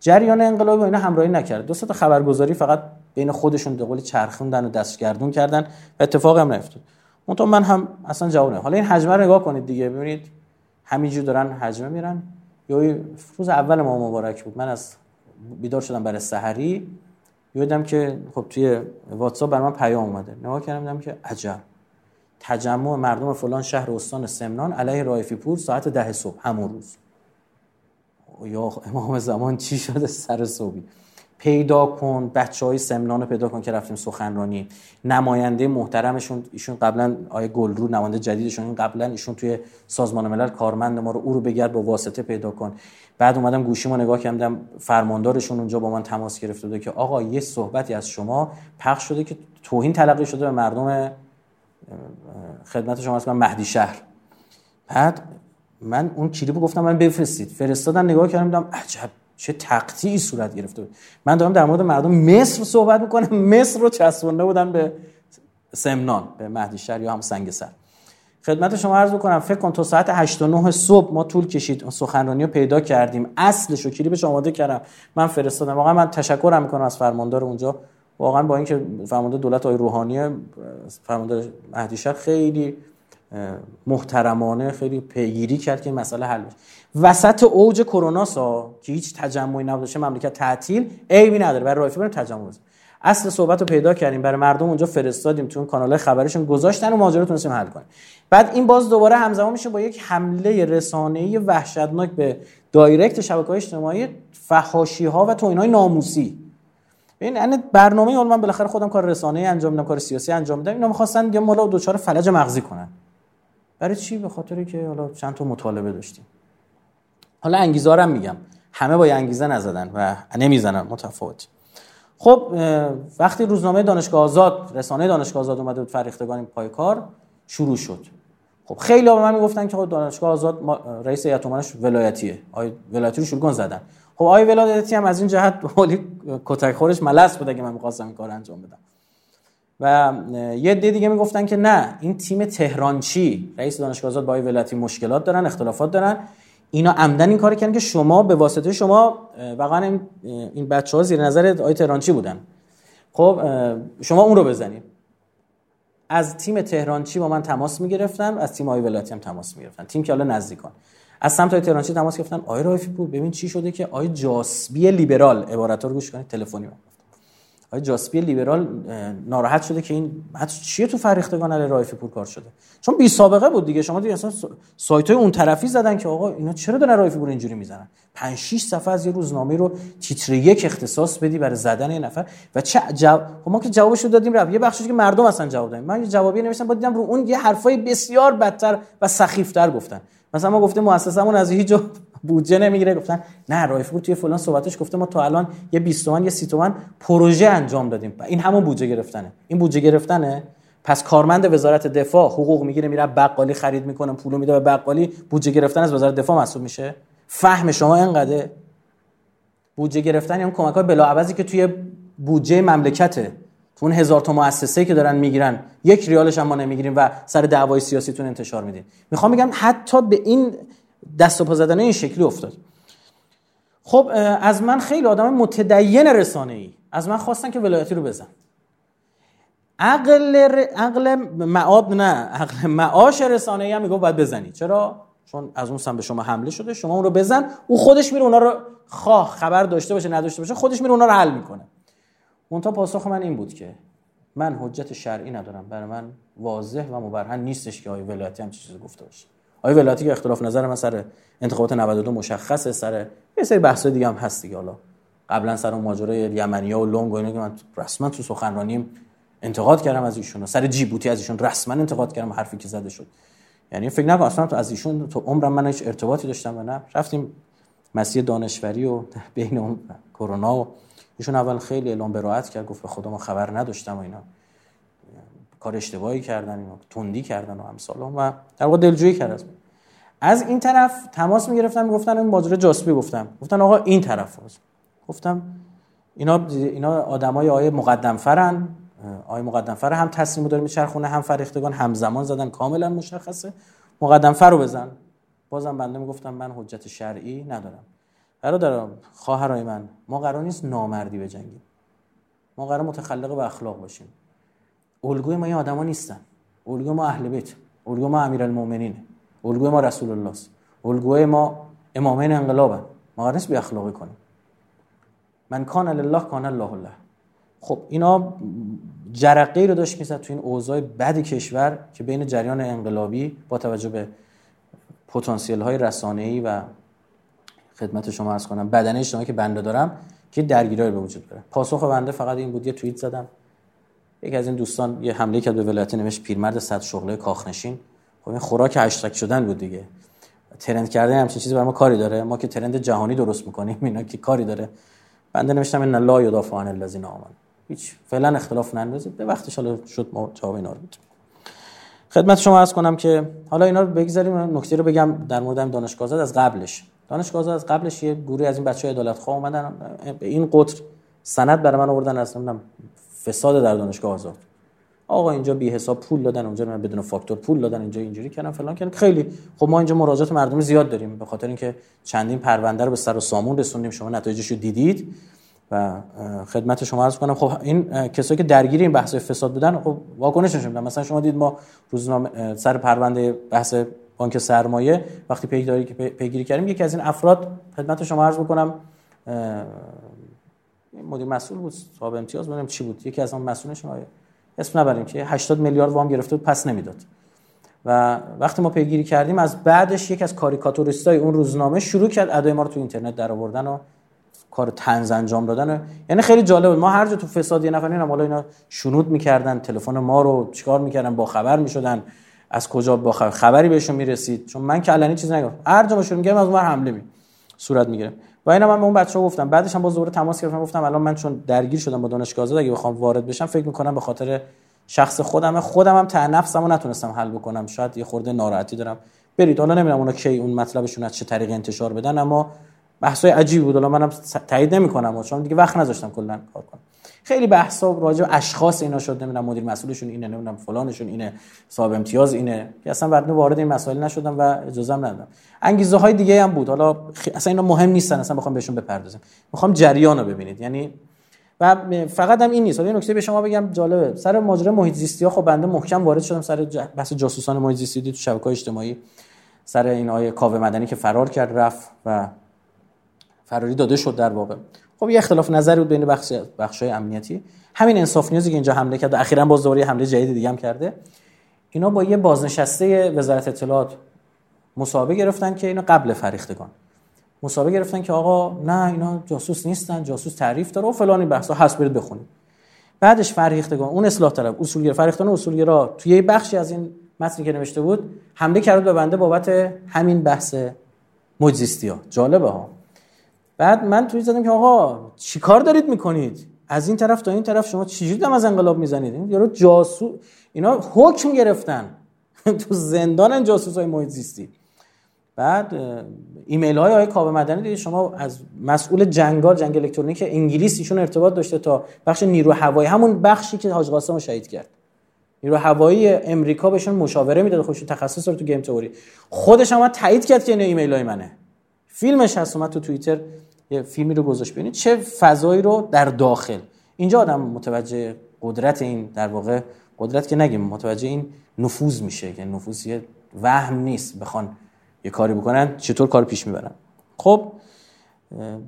جریان انقلاب اینا همراهی نکرد. دو تا خبرگزاری فقط بین خودشون قولی چرخوندن و دستگردون کردن و اتفاق هم نیفتاد. منتها من هم اصلا جواب حالا این حجمه رو نگاه کنید دیگه. ببینید همینجور دارن حجمه میرن. یا روز اول ما مبارک بود. من از بیدار شدم برای سحری. یادم که خب توی واتساپ بر پیام اومده. نگاه کردم دیدم که عجب. تجمع مردم فلان شهر استان سمنان علیه رایفی پور ساعت ده صبح همون روز. یا امام زمان چی شده؟ سر صبحی. پیدا کن بچه های سمنان پیدا کن که رفتیم سخنرانی. نماینده محترمشون ایشون قبلا آیه گلرو نماینده جدیدشون. قبلا ایشون توی سازمان ملل کارمند ما رو او رو بگرد با واسطه پیدا کن. بعد اومدم گوشی ما نگاه کردم فرماندارشون اونجا با من تماس گرفته بوده که آقا یه صحبتی از شما پخش شده که توهین تلقی شده به مردم خدمت شما از مهدی شهر. بعد من اون کلیپو گفتم من بفرستید. فرستادن نگاه کردم دیدم عجب چه تقطیعی صورت گرفته بود. من دارم در مورد مردم مصر صحبت می‌کنم. مصر رو چسبونده بودن به سمنان به مهدی شهر یا هم سنگ سر. خدمت شما عرض بکنم فکر کن تا ساعت 8 و 9 صبح ما طول کشید سخنرانی رو پیدا کردیم. اصلش رو کلیپش آماده کردم. من فرستادم. واقعا من تشکر می‌کنم از فرماندار اونجا. واقعا با اینکه فرمانده دولت آقای روحانی فرمانده مهدی شهر خیلی محترمانه خیلی پیگیری کرد که مسئله حل بشه. وسط اوج کرونا سا که هیچ تجمعی نبوده مملکت تعطیل عیبی نداره برای رایفی بریم تجمع بزن. اصل صحبت رو پیدا کردیم برای مردم اونجا فرستادیم تو اون کانال خبرشون گذاشتن و ماجرا تونستیم حل کنیم. بعد این باز دوباره همزمان میشه با یک حمله رسانه‌ای وحشتناک به دایرکت شبکه‌های اجتماعی فحاشی ها و توهین‌های ناموسی. این یعنی برنامه اون من بالاخره خودم کار رسانه‌ای انجام میدم کار سیاسی انجام میدم. اینا می‌خواستن یه مولا دوچار فلج مغزی کنن. برای چی؟ به خاطری که حالا چند تا مطالبه داشتیم. حالا انگیزه هم میگم. همه با انگیزه نزدن و نمی‌زنن متفاوت. خب وقتی روزنامه دانشگاه آزاد رسانه دانشگاه آزاد اومده بود فریختگان پای کار شروع شد. خب خیلی به من می‌گفتن که خب دانشگاه آزاد رئیس هیئت ولایتیه. آی ولایتی رو شروع زدن. خب آی ولایتی هم از این جهت ولی کتک خورش ملس بود اگه من می‌خواستم این کار انجام بدم. و یه دی دیگه می‌گفتن که نه این تیم تهرانچی رئیس دانشگاه آزاد با ولایتی مشکلات دارن اختلافات دارن. اینا عمدن این کار کردن که شما به واسطه شما واقعا این بچه ها زیر نظر آی تهرانچی بودن. خب شما اون رو بزنید از تیم تهرانچی با من تماس می‌گرفتن از تیم آی ولایتی هم تماس می‌گرفتن. تیم که حالا نزدیکان. از سمت آی تهرانچی تماس گرفتن. آی رایفی پور ببین چی شده که آی جاسبی لیبرال عبارت رو گوش کنید تلفنی های جاسبی لیبرال ناراحت شده که این حتی چیه تو فرهیختگان علیه رایفی پور کار شده؟ چون بی سابقه بود دیگه. شما دیگه اصلا سایت های اون طرفی زدن که آقا اینا چرا دارن رایفی پور اینجوری می‌زنن؟ 5 6 صفحه از یه روزنامه رو تیتر یک اختصاص بدی برای زدن یه نفر و چه جواب خب ما که جوابش رو دادیم رفت. یه بخشی که مردم اصلا جواب دادن. من یه جوابی نوشتم با دیدم رو اون یه حرفای بسیار بدتر و سخیفتر گفتن. مثلا ما گفتیم مؤسسمون از هیچ بودجه نمی‌گیره. گفتن نه رایفپور توی فلان صحبتش گفته ما تا الان یه 20 تومن یه 30 تومن پروژه انجام دادیم. این همون بودجه گرفتنه. این بودجه گرفتنه. پس کارمند وزارت دفاع حقوق می‌گیره میره بقالی خرید می‌کنه پولو میده به بقالی. بودجه گرفتن از وزارت دفاع محسوب میشه. فهم شما اینقدر بودجه گرفتن اون کمک های بلاعوضی که توی بودجه مملکته. تو اون هزار تا مؤسسه که دارن می‌گیرن یک ریالش هم ما نمی‌گیریم و سر دعوای سیاسیتون انتشار میدین. می‌خوام بگم حتی به این دست و پا زدن این شکلی افتاد. خب از من خیلی آدم متدین رسانه ای از من خواستن که ولایتی رو بزن. عقل ر... عقل معاد نه عقل معاش رسانه ای هم میگه باید بزنی. چرا؟ چون از اون سم به شما حمله شده شما اون رو بزن او خودش میره اونا رو خواه خبر داشته باشه نداشته باشه خودش میره اونا رو حل می‌کنه. اونتا پاسخ من این بود که من حجت شرعی ندارم. برای من واضح و مبرهن نیستش که آیه ولایتی هم چیزی گفته باشه. آیه ولایتی که اختلاف نظر من سر انتخابات 92 مشخصه سر یه سری بحث دیگه هم هست دیگه. حالا قبلا سر اون ماجرای یمنیا و لونگ و اینا که من رسما تو سخنرانیم انتقاد کردم از ایشون سر جیبوتی از ایشون رسما انتقاد کردم حرفی که زده شد. یعنی فکر نکن اصلا تو از ایشون تو عمرم من هیچ ارتباطی داشتم و نه. رفتیم مسیح دانشوری و بین اون کرونا و ایشون اول خیلی اعلام براعت کرد گفت به خدا ما خبر نداشتم و اینا. کار اشتباهی کردن اینا تندی کردن و امثال و در واقع دلجویی کرد از این طرف تماس می‌گرفتن می‌گفتن این ماجرا جاسبی گفتم. گفتن آقا این طرف هست. گفتم اینا اینا آدمای آیه مقدم فرن آیه مقدم فر هم تصمیم داره میچرخونه هم فرختگان همزمان زدن کاملا مشخصه. مقدم فر رو بزن. بازم بنده می‌گفتم من حجت شرعی ندارم. برادران خواهرای من ما قرار نیست نامردی بجنگیم. ما قرار متخلق به اخلاق باشیم. الگوی ما این آدما نیستن. الگوی ما اهل بیت. الگوی ما امیرالمومنینه الگوی ما رسول الله است الگوی ما امامین انقلابن. ما نیست بی اخلاقی کنیم. من کان لله کان الله الله خب اینا جرقه رو داشت می‌زد تو این اوضاع بد کشور که بین جریان انقلابی با توجه به پتانسیل های رسانه‌ای و خدمت شما عرض کنم بدن اجتماعی که بنده دارم که درگیری به وجود بره پاسخ بنده فقط این بود یه توییت زدم. یکی از این دوستان یه حمله کرد به ولایت نوشت پیرمرد صد شغله کاخنشین. خب این خوراک هشتگ شدن بود دیگه. ترند کردن همچین چیزی برای ما کاری داره. ما که ترند جهانی درست می‌کنیم اینا که کاری داره. بنده نوشتم ان لا یدافع عن الذین آمنوا. هیچ فعلا اختلاف نندازید. به وقتش حالا شد ما جواب اینا رو خدمت شما عرض کنم که حالا اینا رو بگذاریم. نکته رو بگم در مورد دانشگاه از قبلش. دانشگاه از قبلش یه گروه از این بچهای عدالت خواه اومدن. به این قطر سند برای من آوردن نمی‌دونم فساد در دانشگاه آزاد. آقا اینجا بی حساب پول دادن اونجا من بدون فاکتور پول دادن اینجا اینجوری کردن فلان کردن خیلی. خب ما اینجا مراجعات مردمی زیاد داریم به خاطر اینکه چندین پرونده رو به سر و سامون رسوندیم. شما نتایجش رو دیدید و خدمت شما عرض کنم خب این کسایی که درگیر این بحث فساد بودن خب واکنششون میدن مثلا شما دید ما روزنامه سر پرونده بحث بانک سرمایه وقتی پیگیری که پیگیری کردیم یکی از این افراد خدمت شما عرض بکنم مدیر مسئول بود صاحب امتیاز بودم چی بود. یکی از اون مسئولش اسم نبریم که 80 میلیارد وام گرفته بود پس نمی‌داد. و وقتی ما پیگیری کردیم از بعدش یک از کاریکاتوریستای اون روزنامه شروع کرد ادای ما رو تو اینترنت در آوردن و کار تنز انجام دادن یعنی خیلی جالب ما هر جا تو فساد یه نفر حالا اینا شنود می‌کردن تلفن ما رو چیکار می‌کردن با خبر می‌شدن. از کجا با خبر خبری بهشون می‌رسید؟ چون من که علنی چیز نگفتم. هر جا ما شروع می‌کردم از اون حمله می صورت می‌گیره و اینا من به اون بچه‌ها گفتم. بعدش هم باز دوباره تماس گرفتم گفتم الان من چون درگیر شدم با دانشگاه آزاد اگه بخوام وارد بشم فکر می‌کنم به خاطر شخص خودم خودم هم ته نفسمو نتونستم حل بکنم. شاید یه خورده ناراحتی دارم. برید حالا نمی‌دونم اونا کی اون مطلبشون از چه طریق انتشار بدن اما بحثای عجیبی بود. حالا منم تایید نمی‌کنم. چون دیگه وقت نذاشتم کلا کار کنم. خیلی بحثا راجع اشخاص اینا شد نمی‌دونم مدیر مسئولشون اینه نمی‌دونم فلانشون اینه صاحب امتیاز اینه. که اصلا بعد وارد این مسائل نشدم و اجازه هم ندادم. انگیزه های دیگه هم بود. حالا اصلا اینا مهم نیستن اصلا بخوام بهشون بپردازم. می‌خوام جریان رو ببینید. یعنی و فقط هم این نیست. حالا نکته به شما بگم جالبه. سر ماجرا محیط زیستی ها خب بنده محکم وارد شدم سر بحث جاسوسان محیط زیستی تو شبکه‌های اجتماعی. سر این آیه کاوه مدنی که فرار کرد رفت و فراری داده شد در واقع. خب یه اختلاف نظری بود بین بخش بخشای امنیتی. همین انصاف نیوزی که اینجا حمله کرد اخیرا باز دوباره حمله جدید دیگه هم کرده. اینا با یه بازنشسته وزارت اطلاعات مصاحبه گرفتن که اینا قبل فریختگان. مصاحبه گرفتن که آقا نه اینا جاسوس نیستن جاسوس تعریف داره و فلان این بحثا. هست برید بخونید. بعدش فرهیختگان اون اصلاح طلب اصولگرا فرهیختگان اصولگرا توی یه بخشی از این متنی که نوشته بود حمله کرد به بنده بابت همین بحث موجزیستی ها جالبه ها. بعد من توی زدم که آقا چیکار دارید می‌کنید؟ از این طرف تا این طرف شما چجوری دم از انقلاب می‌زنید؟ این یارو جاسو اینا حکم گرفتن. تو زندان جاسوس های محیط زیستی. بعد ایمیل های آقای کاوه مدنی دیگه شما از مسئول جنگال جنگ الکترونیک انگلیس ایشون ارتباط داشته تا بخش نیرو هوایی. همون بخشی که حاج قاسم شهید کرد. نیرو هوایی امریکا بهشون مشاوره می‌داد خوش تخصص داره تو game theory. خودش هم تایید کرد که این ایمیل های منه. فیلمش هست اومد تو توییتر یه فیلمی رو گذاشت ببینید. چه فضایی رو در داخل. اینجا آدم متوجه قدرت این در واقع قدرت که نگیم متوجه این نفوذ میشه که نفوذ یه وهم نیست بخوان یه کاری بکنن چطور کار پیش می‌برن. خب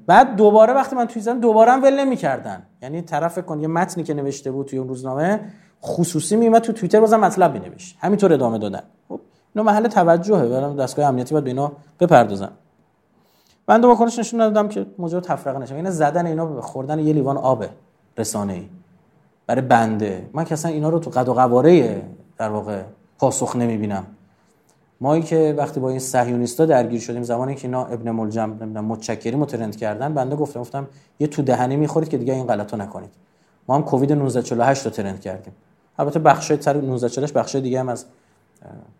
بعد دوباره وقتی من توی زدم دوباره هم ول نمی‌کردن. یعنی طرف کن یه متنی که نوشته بود توی اون روزنامه خصوصی میومد تو توییتر بازم مطلب بنویس همینطور ادامه دادن. خب اینو محل توجهه. برام دستگاه امنیتی باید به اینا بپردازن من دو واکنش نشون دادم که موضوع تفرقه نشه. اینا زدن اینا به خوردن یه لیوان آب رسانه ای برای بنده. من که اصلا اینا رو تو قد و قواره در واقع پاسخ نمی‌بینم. ما که وقتی با این صهیونیستا درگیر شدیم زمانی که اینا ابن ملجم نمی‌دونم متشکری مترند کردن بنده گفتم گفتم یه تو دهنی می‌خورید که دیگه این غلطو نکنید. ما هم کووید 1948 رو ترند کردیم. البته بخشای سر 1948 بخشای دیگه هم از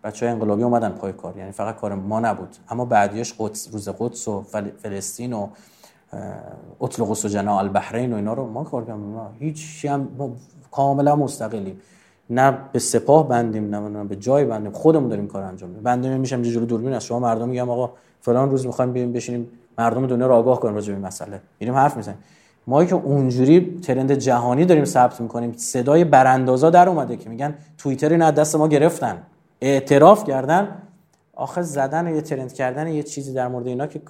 بچه های انقلابی اومدن پای کار یعنی فقط کار ما نبود. اما بعدیش قدس روز قدس و فلسطین و اطلق و جنا البحرین و اینا رو ما کار کردیم. هیچ هم کاملا مستقلیم. نه به سپاه بندیم نه به جای بندیم. خودمون داریم کار انجام میدیم. بنده میشم جلو دوربین از شما مردم میگم آقا فلان روز می‌خوایم بیایم بشینیم مردم دنیا رو آگاه کنیم راجع به مسئله. میریم حرف می‌زنیم. ما که اونجوری ترند جهانی داریم ثبت می‌کنیم صدای براندازا در اومده که میگن توییتر نه دست ما گرفتن. اعتراف کردن آخه زدن یه ترند کردن یه چیزی در مورد اینا که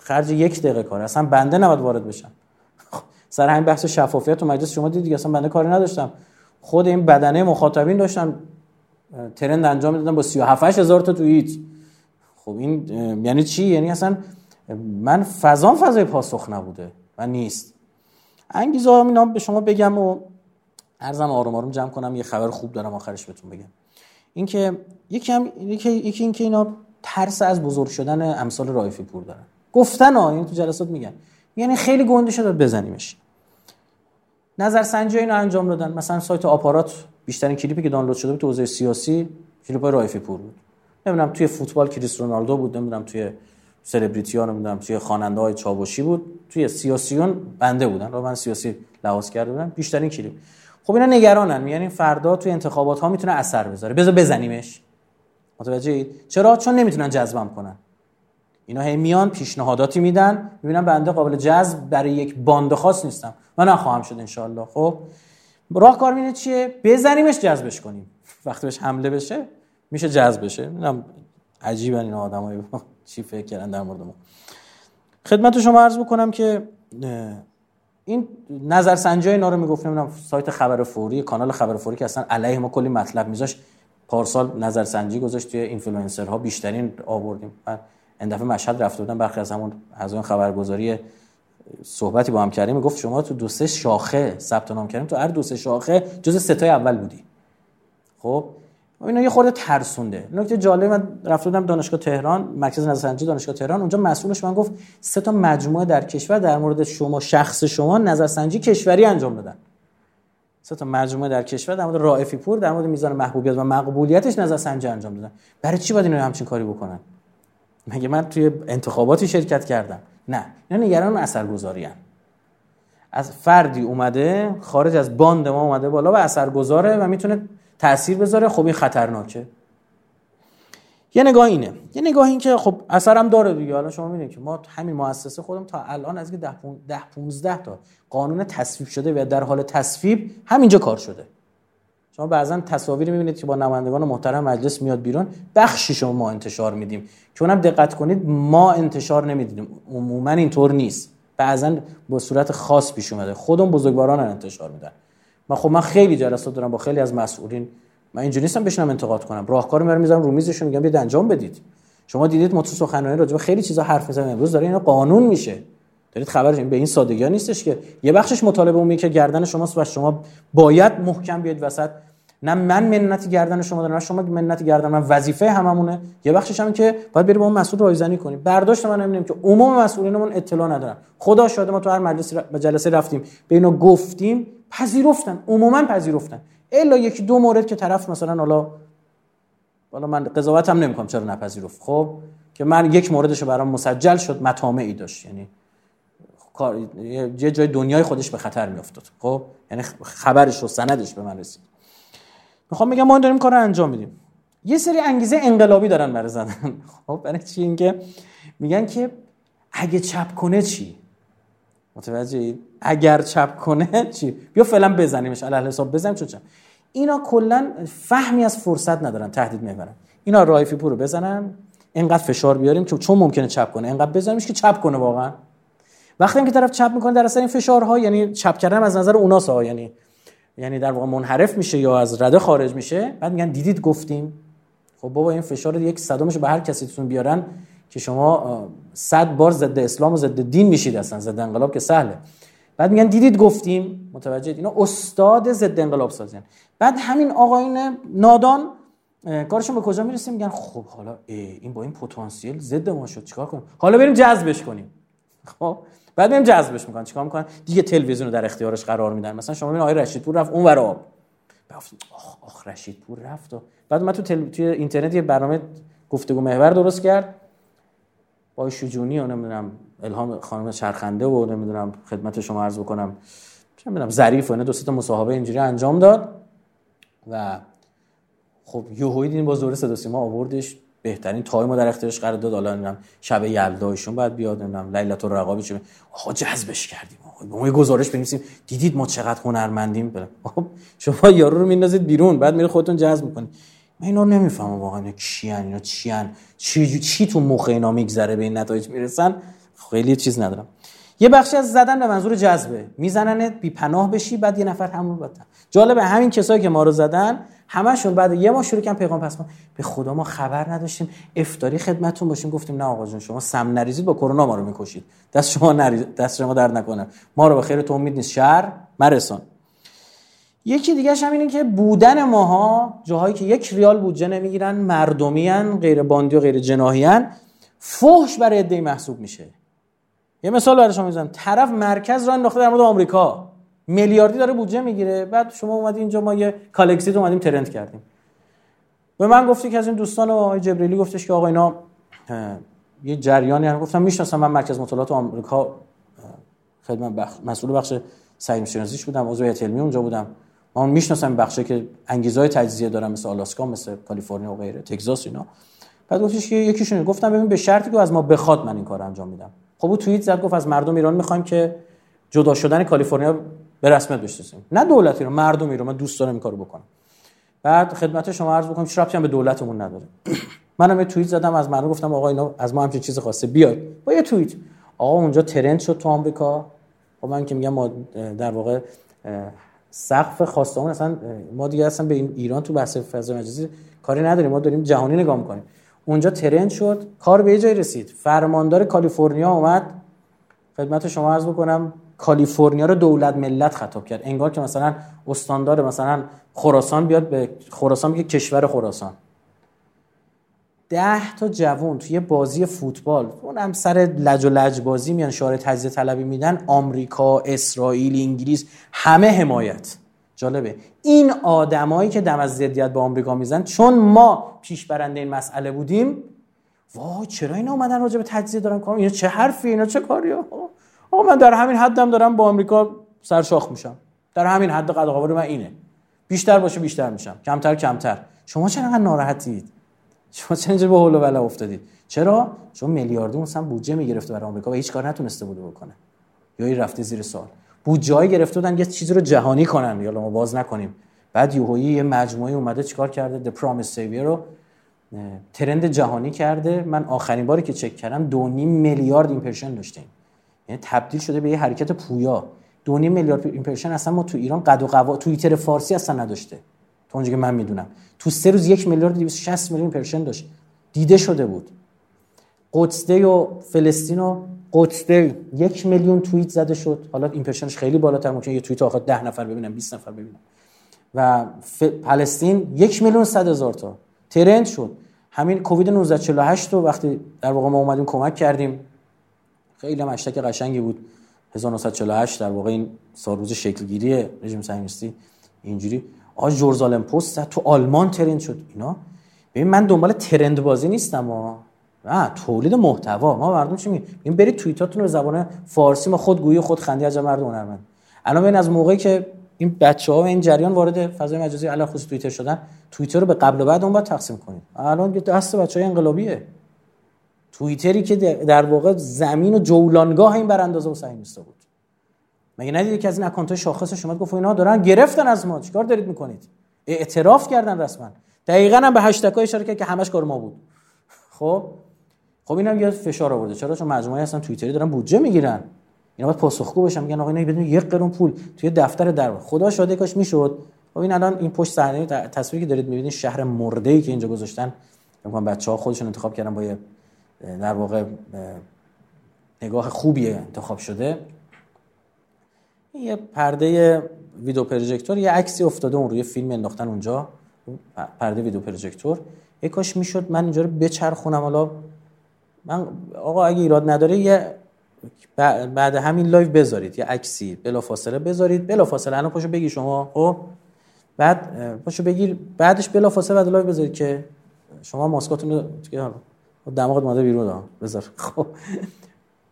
خرج یک دقیقه کار اصلا بنده نباید وارد بشم. سر همین بحث شفافیت تو مجلس شما دیدید اصلا بنده کاری نداشتم. خود این بدنه مخاطبین داشتن ترند انجام می‌دادن با 37 هزار تا توییت. خب این یعنی چی؟ یعنی اصلا من فضا فضای پاسخ نبوده و نیست. انگیزه اینا به شما بگم و عرضم آروم آروم جمع کنم یه خبر خوب دارم آخرش بهتون بگم. اینکه یکی هم یکی اینکه اینا ترس از بزرگ شدن امثال رایفی پور دارن. گفتن ها این تو جلسات میگن. یعنی خیلی گنده شده بزنیمش. نظرسنجی اینو انجام دادن. مثلا سایت آپارات بیشترین کلیپی که دانلود شده بود تو حوزه سیاسی کلیپ رایفی پور بود. نمی‌دونم توی فوتبال کریس رونالدو بود نمی‌دونم توی سلبریتی ها نمی‌دونم توی خواننده های چاوشی بود. توی سیاسیون بنده بودن. رو من سیاسی لحاظ کرده بیشترین کلیپ. خب اینا نگرانن. یعنی فردا توی انتخابات ها می‌تونه اثر بذاره. بذار بزنیمش. متوجه چرا؟ چون نمی‌تونن جذبم کنن. اینا هی میان پیشنهاداتی میدن می‌بینن بنده قابل جذب برای یک باند خاص نیستم. من نخواهم شد انشالله خب راهکار اینه چیه؟ بزنیمش جذبش کنیم. وقتی بهش حمله بشه میشه جذب بشه. می‌دونم عجیبن این آدمای چی فکر کردن در مورد ما. خدمت شما عرض بکنم که این نظرسنجی اینا رو می‌گفت نمی‌دونم سایت خبر فوری کانال خبر فوری که اصلا علیه ما کلی مطلب میذاش پارسال نظرسنجی گذاشت توی اینفلوئنسرها بیشترین آوردیم. من این دفعه مشهد رفته بودم برخی از همون از اون خبرگزاری صحبتی با هم کردیم. گفت شما تو دو سه شاخه ثبت نام کردیم. تو هر دو سه شاخه جز ستای اول بودی. خب؟ اینا یه خورده ترسونده. نکته جالب من رفته بودم دانشگاه تهران مرکز نظرسنجی دانشگاه تهران. اونجا مسئولش من گفت سه تا مجموعه در کشور در مورد شما شخص شما نظرسنجی کشوری انجام دادن. سه تا مجموعه در کشور در مورد رائفی پور در مورد میزان محبوبیت و مقبولیتش نظرسنجی انجام دادن. برای چی باید اینا همچین کاری بکنن؟ مگه من توی انتخاباتی شرکت کردم؟ نه. اینا نگران اثرگذاری از فردی اومده خارج از باند ما اومده بالا و اثرگذاره و می‌تونه تاثیر بذاره؟ خب این خطرناکه. یه نگاه اینه. یه نگاه این که خب اثرم داره دیگه. حالا شما می‌بینید که ما همین مؤسسه خودم تا الان از 10 15 تا قانون تصویب شده و در حال تصویب همینجا کار شده. شما بعضا تصاویر می‌بینید که با نمایندگان محترم مجلس میاد بیرون. بخشی شما ما انتشار میدیم. که اونم دقت کنید ما انتشار نمیدیم عموما اینطور نیست. بعضا با صورت خاص پیش اومده. خودم بزرگواران انتشار میدن. من خب من خیلی جلسات دارم با خیلی از مسئولین. من اینجوری نیستم بشینم انتقاد کنم. راهکار میارم می‌ذارم رو میزشون میگم بیاید انجام بدید. شما دیدید متو سخنرانی راجع به خیلی چیزا حرف می‌زنه. امروز داره اینا قانون میشه. دارید خبر به این سادگی ها نیستش که. یه بخشش مطالبه اون که گردن شماست و شما باید محکم بیاید وسط. نه من منتی گردن شما دارم نه شما منتی گردن من. وظیفه هممونه. یه بخشش هم که باید بریم با اون مسئول رایزنی کنیم. برداشت من نمی‌دونم که عموم مسئولینمون اطلاع ندارن. خدا شاده ما تو هر مجلس جلسه رفتیم. به اینا گفتیم. پذیرفتن. عموما پذیرفتن. الا یکی دو مورد که طرف مثلا حالا حالا من قضاوت هم نمی‌کنم چرا نپذیرفت. خب؟ که من یک موردش رو برام مسجل شد مطامعی داشت. یعنی یه جای دنیای خودش به خطر میافتاد. خب؟ یعنی خبرش و سندش به من رسید. می‌خوام بگم ما داریم کار انجام میدیم. یه سری انگیزه انقلابی دارن برای زدن خب؟ برای چی اینکه؟ میگن که اگه چپ کنه چی؟ متوجه اگر چپ کنه چی؟ بیا فعلا بزنیمش. علی حساب بزنیم چون اینا کلا فهمی از فرصت ندارن تهدید می‌برن. اینا رایفی پور رو بزنن اینقدر فشار بیاریم که چون ممکنه چپ کنه. اینقدر بزنیمش که چپ کنه واقعا. وقتی که طرف چپ می‌کنه در اصل این فشارها یعنی چپ کردن از نظر اوناست ها یعنی یعنی در واقع منحرف میشه یا از رده خارج میشه. بعد میگن دیدید؟ گفتیم. خب بابا این فشار یک صدامش به هر کسیتون بیارن. که شما صد بار ضد اسلام و ضد دین میشید اصلا ضد انقلاب که سهله. بعد میگن دیدید گفتیم متوجه اینا استاد ضد انقلاب سازین بعد همین آقاین نادان کارشون به کجا می‌رسه؟ میگن خب حالا این با این پتانسیل ضد ما شد چیکار کنیم؟ حالا بریم جذبش کنیم. خب؟ بعد میام جذبش می‌کنن چیکار می‌کنن؟ دیگه تلویزیون رو در اختیارش قرار میدن. مثلا شما ببین آقای رشیدپور رفت اون آب. آخ آخ رشیدپور رفت و بعد من تو تل... توی اینترنت یه برنامه گفتگو محور درست کرد. با شجونی و نمی‌دونم الهام خانم چرخنده و نمی‌دونم خدمت شما عرض بکنم چه می‌دونم ظریف و دو تا مصاحبه اینجوری انجام داد و خب یوهوی دیدیم با زور صدا سیما آوردش بهترین تایم در اختیارش قرار داد. حالا نمی‌دونم شب یلدایشون بعد بیاد نمی‌دونم لیلت الرقابی چه آقا جذبش کردیم آقا ما گزارش بنویسیم دیدید ما چقدر هنرمندیم؟ خب شما یارو رو میندازید بیرون بعد میره خودتون جذب می‌کنید. من اینا نمی‌فهمم واقعا اینا کیان اینا چیان. چی چی تو مخ اینا میگذره به این نتایج می‌رسن؟ خیلی چیز ندارم. یه بخشی از زدن به منظور جذبه. میزننت بی پناه بشی بعد یه نفر همون بعد جالبه همین کسایی که ما رو زدن همشون بعد یه ما شروع کردن پیغام پس ما به خدا ما خبر نداشتیم. افتاری خدمتتون باشیم. گفتیم نه آقا جون شما سم نریزید با کرونا ما رو می‌کشید. دست شما نریز دست شما درد نکنه. ما رو به خیر تو امید نیست. شر مرسان. یکی دیگه هم اینه که بودن ماها جاهایی که یک ریال بودجه نمی‌گیرن مردمیان غیر باندی و غیر جناحیان فحش برای عده محسوب میشه. یه مثال برای شما می‌زنم. طرف مرکز را انداخته در مورد آمریکا. میلیاردی داره بودجه می‌گیره. بعد شما اومدی اینجا ما یه Calexit اومدیم trend کردیم. به من گفتی که از این دوستان آقای جبریلی گفتش که آقا اینا یه جریانی هم گفتم می‌شناسم من مرکز مطالعات آمریکا خدمت بخش مسئول بخش سعی شناسیش بودم عضو هیئت اونجا بودم. من می‌شناسم بخشی که انگیزهای تجزیه دارم مثل آلاسکا مثل کالیفرنیا و غیره تگزاس اینا. بعد گفتش که یکیشون گفتم ببین به شرطی که از ما بخواد من این کار انجام میدم. خب او توییت زد گفت از مردم ایران می‌خوایم که جدا شدن کالیفرنیا به رسمیت بشناسیم. نه دولتی رو مردمی رو من دوست دارم این کارو بکنم. بعد خدمت شما عرض بکنم چرا به دولتمون نداره. منم یه توییت زدم از مردم گفتم آقا اینا از ما همچین چیز خواسته بیاد با یه توییت. آقا اونجا ترند شد تو آمریکا. خب من که میگم ما در واقع سقف خواستمون اصلا ما دیگه اصلا به ایران تو بحث فضای مجازی کاری نداریم. ما داریم جهانی نگاه می‌کنیم. اونجا ترند شد کار به جای رسید. فرماندار کالیفرنیا اومد. خدمت شما عرض بکنم کالیفرنیا رو دولت ملت خطاب کرد. انگار که مثلا استاندار مثلا خراسان بیاد به خراسان میگه کشور خراسان. ده تا جوون توی بازی فوتبال. اون هم سر لج و لج بازی میان شعار تجزیه طلبی میدن. آمریکا اسرائیل انگلیس همه حمایت. جالبه. این آدمایی که دم از ضدیت با آمریکا میزن چون ما پیش برنده این مسئله بودیم وای چرا اینا اومدن راجع به تجزیه دارن کار اینا چه حرفی اینا؟ چه کاریه آقا من در همین حدم دارم با آمریکا سرشاخ میشم. در همین حد قد من اینه. بیشتر باشه بیشتر میشم. کمتر کمتر. شما چرا ناراحتید؟ شما چرا به هول و بلا افتادید چرا؟ چون میلیاردی مثلا بودجه می‌گرفته برای آمریکا و هیچ کار نتونسته بوده بکنه. یا این رفته زیر سوال. بودجه گرفته بودن یه چیزی رو جهانی کنن. یا ما باز نکنیم. بعد یوهویی یه مجموعه اومده چیکار کرده؟ Promise Savior رو ترند جهانی کرده. من آخرین باری که چک کردم دو نیم میلیارد ایمپرشن داشتیم. یعنی تبدیل شده به یه حرکت پویا. دو میلیارد impression اصلا ما تو ایران قد و قواره توییتر فارسی اصلا نداشته. اونجا که من می‌دونم. تو سه روز یک میلیارد 260 میلیون impression داشت. دیده شده بود. قدسده و فلسطین و قدسده یک میلیون توییت زده شد. حالا impression ش خیلی بالاتر ممکن یه توییت آخر ده نفر ببینن 20 نفر ببینن. و. فلسطین یک میلیون صد هزار تا. ترند شد. همین کووید 1948 رو وقتی در واقع ما اومدیم کمک کردیم. خیلی هم قشنگی بود. 1948 در واقع این سال روز شکلگیری رژیم صهیونیستی اینجوری. آج جورزالم پست تو آلمان ترند شد. اینا؟ ببین من دنبال ترند بازی نیستم ها نه تولید محتوا. ما مردم چی میگیم؟ برید توییتاتون رو به زبان فارسی ما خود گویی خود خندی از مردم هنرمند. الان ببین از موقعی که این بچه ها و این جریان وارد فضای مجازی علاوه خصوص توییتر شدن توییتر رو به قبل و بعد اون باید تقسیم کنید الان دست بچه های انقلابیه. توییتری که در واقع زمین و جولانگاه این براندازه و صهیونیستا بود. مگه ندیدید که از این اکانت شاخصش اومد گفت اینا دارن گرفتن از ما؟ چیکار دارید می‌کنید؟ اعتراف کردن رسما. دقیقا هم به هشتگ اشاره کرد که همش کار ما بود. خب؟ خب اینم یه فشار آورده. چرا؟ چون مجموعه هستن توییتری دارن بودجه می‌گیرن. اینا باید پاسخگو بشن. میگن آقا اینا بدون یک قرون پول توی دفتر در خدا شاده کاش می‌شد. خب این الان این پشت صحنه تصویری که دارید می‌بینید شهر مرده ای که اینجا گذاشتن. میگم بچه‌ها خودشون انتخاب کردن با یه در واقع نگاه خوبی انتخاب شده. یه پرده ویدیو پروژکتور یه عکسی افتاده اون روی فیلم انداختن اونجا. پرده ویدیو پروژکتور. یه کاش می‌شد من اینجا رو بچرخونم. حالا من آقا اگه ایراد نداره یه بعد همین live و بذارید. یه عکسی بلا فاصله بذارید. بلا فاصله الان پاشو بگی شما. خب؟ بعد پاشو بگیر. بعدش بلا فاصله بعد live بذارید که شما ماسکاتون رو دماغت اومده بیرون. بذار. خب.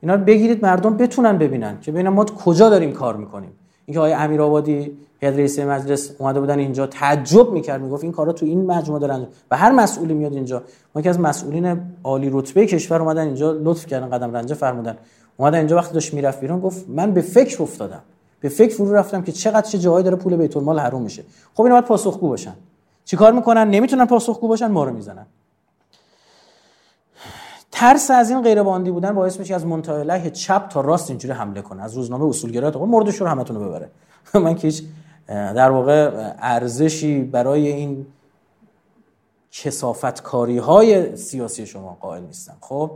اینا رو بگیرید مردم بتونن ببینن که ببینن ما کجا داریم کار می‌کنیم. اینکه آقای امیرآبادی هیئت رئیس مجلس اومده بودن اینجا تعجب می‌کرد می‌گفت این کارا تو این مجموعه دارن و هر مسئولی میاد اینجا. ما که از مسئولین عالی رتبه کشور اومدن اینجا لطف کردن قدم رنجه فرمودن. اومدن اینجا وقتی داشت می‌رفت بیرون گفت من به فکر افتادم. به فکر فرو رفتم که چقدر چه جایی داره پول بیت المال حروم میشه. خب اینا باید پاسخگو باشن. چیکار می‌کنن؟ نمی‌تونن پاسخگو باشن ما رو می‌زنن. ترس از این غیر باندی بودن باعث میشه از منتهی چپ تا راست اینجوری حمله کنه. از روزنامه اصولگرا تا مردش رو همتون رو ببره. من که هیچ در واقع ارزشی برای این کسافت کاری های سیاسی شما قائل نیستم. خب؟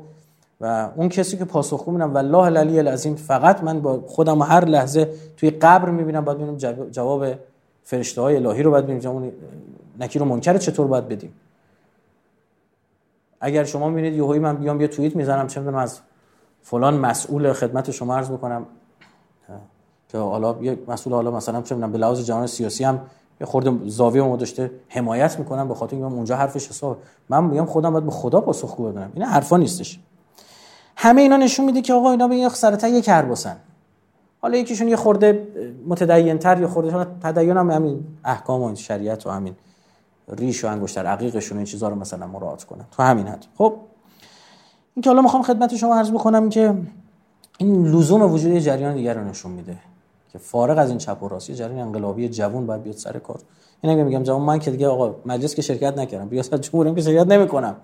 و اون کسی که پاسخگو میدم والله العلی العظیم فقط من با خودم هر لحظه توی قبر می‌بینم بعد ببینم جواب فرشته های الهی رو بعد ببینم اون نکیر و منکر چطور باید بدیم؟ اگر شما می‌بینید یهویی من بیام یه توییت می‌زنم چه می‌دونم از فلان مسئول خدمت شما عرض بکنم. که حالا یه مسئول حالا مثلا چه می‌دونم به لحاظ جهان سیاسی هم یه خورده زاویه ما داشته حمایت می‌کنم به خاطر اینکه اونجا حرفش حساب. من میگم خودم باید به خدا پاسخگو بدونم این حرفا نیستش. همه اینا نشون میده که آقا اینا به یه سرتا یک کرباسن حالا یکیشون یه خورده متدین تر یا خورده تدین هم همین احکام و شریعت و همین. ریش و انگشتر عقیقشون این چیزا رو مثلا مراعات کنن. تو همین حد. خب این که حالا می‌خوام خدمت شما عرض بکنم که این لزوم وجود جریان دیگر رو نشون میده که فارغ از این چپ و راست جریان انقلابی جوون باید بیاد سر کار. این اگه میگم جوان من که دیگه آقا مجلس که شرکت نکردم ریاست جمهوری که شرکت نمی‌کنم.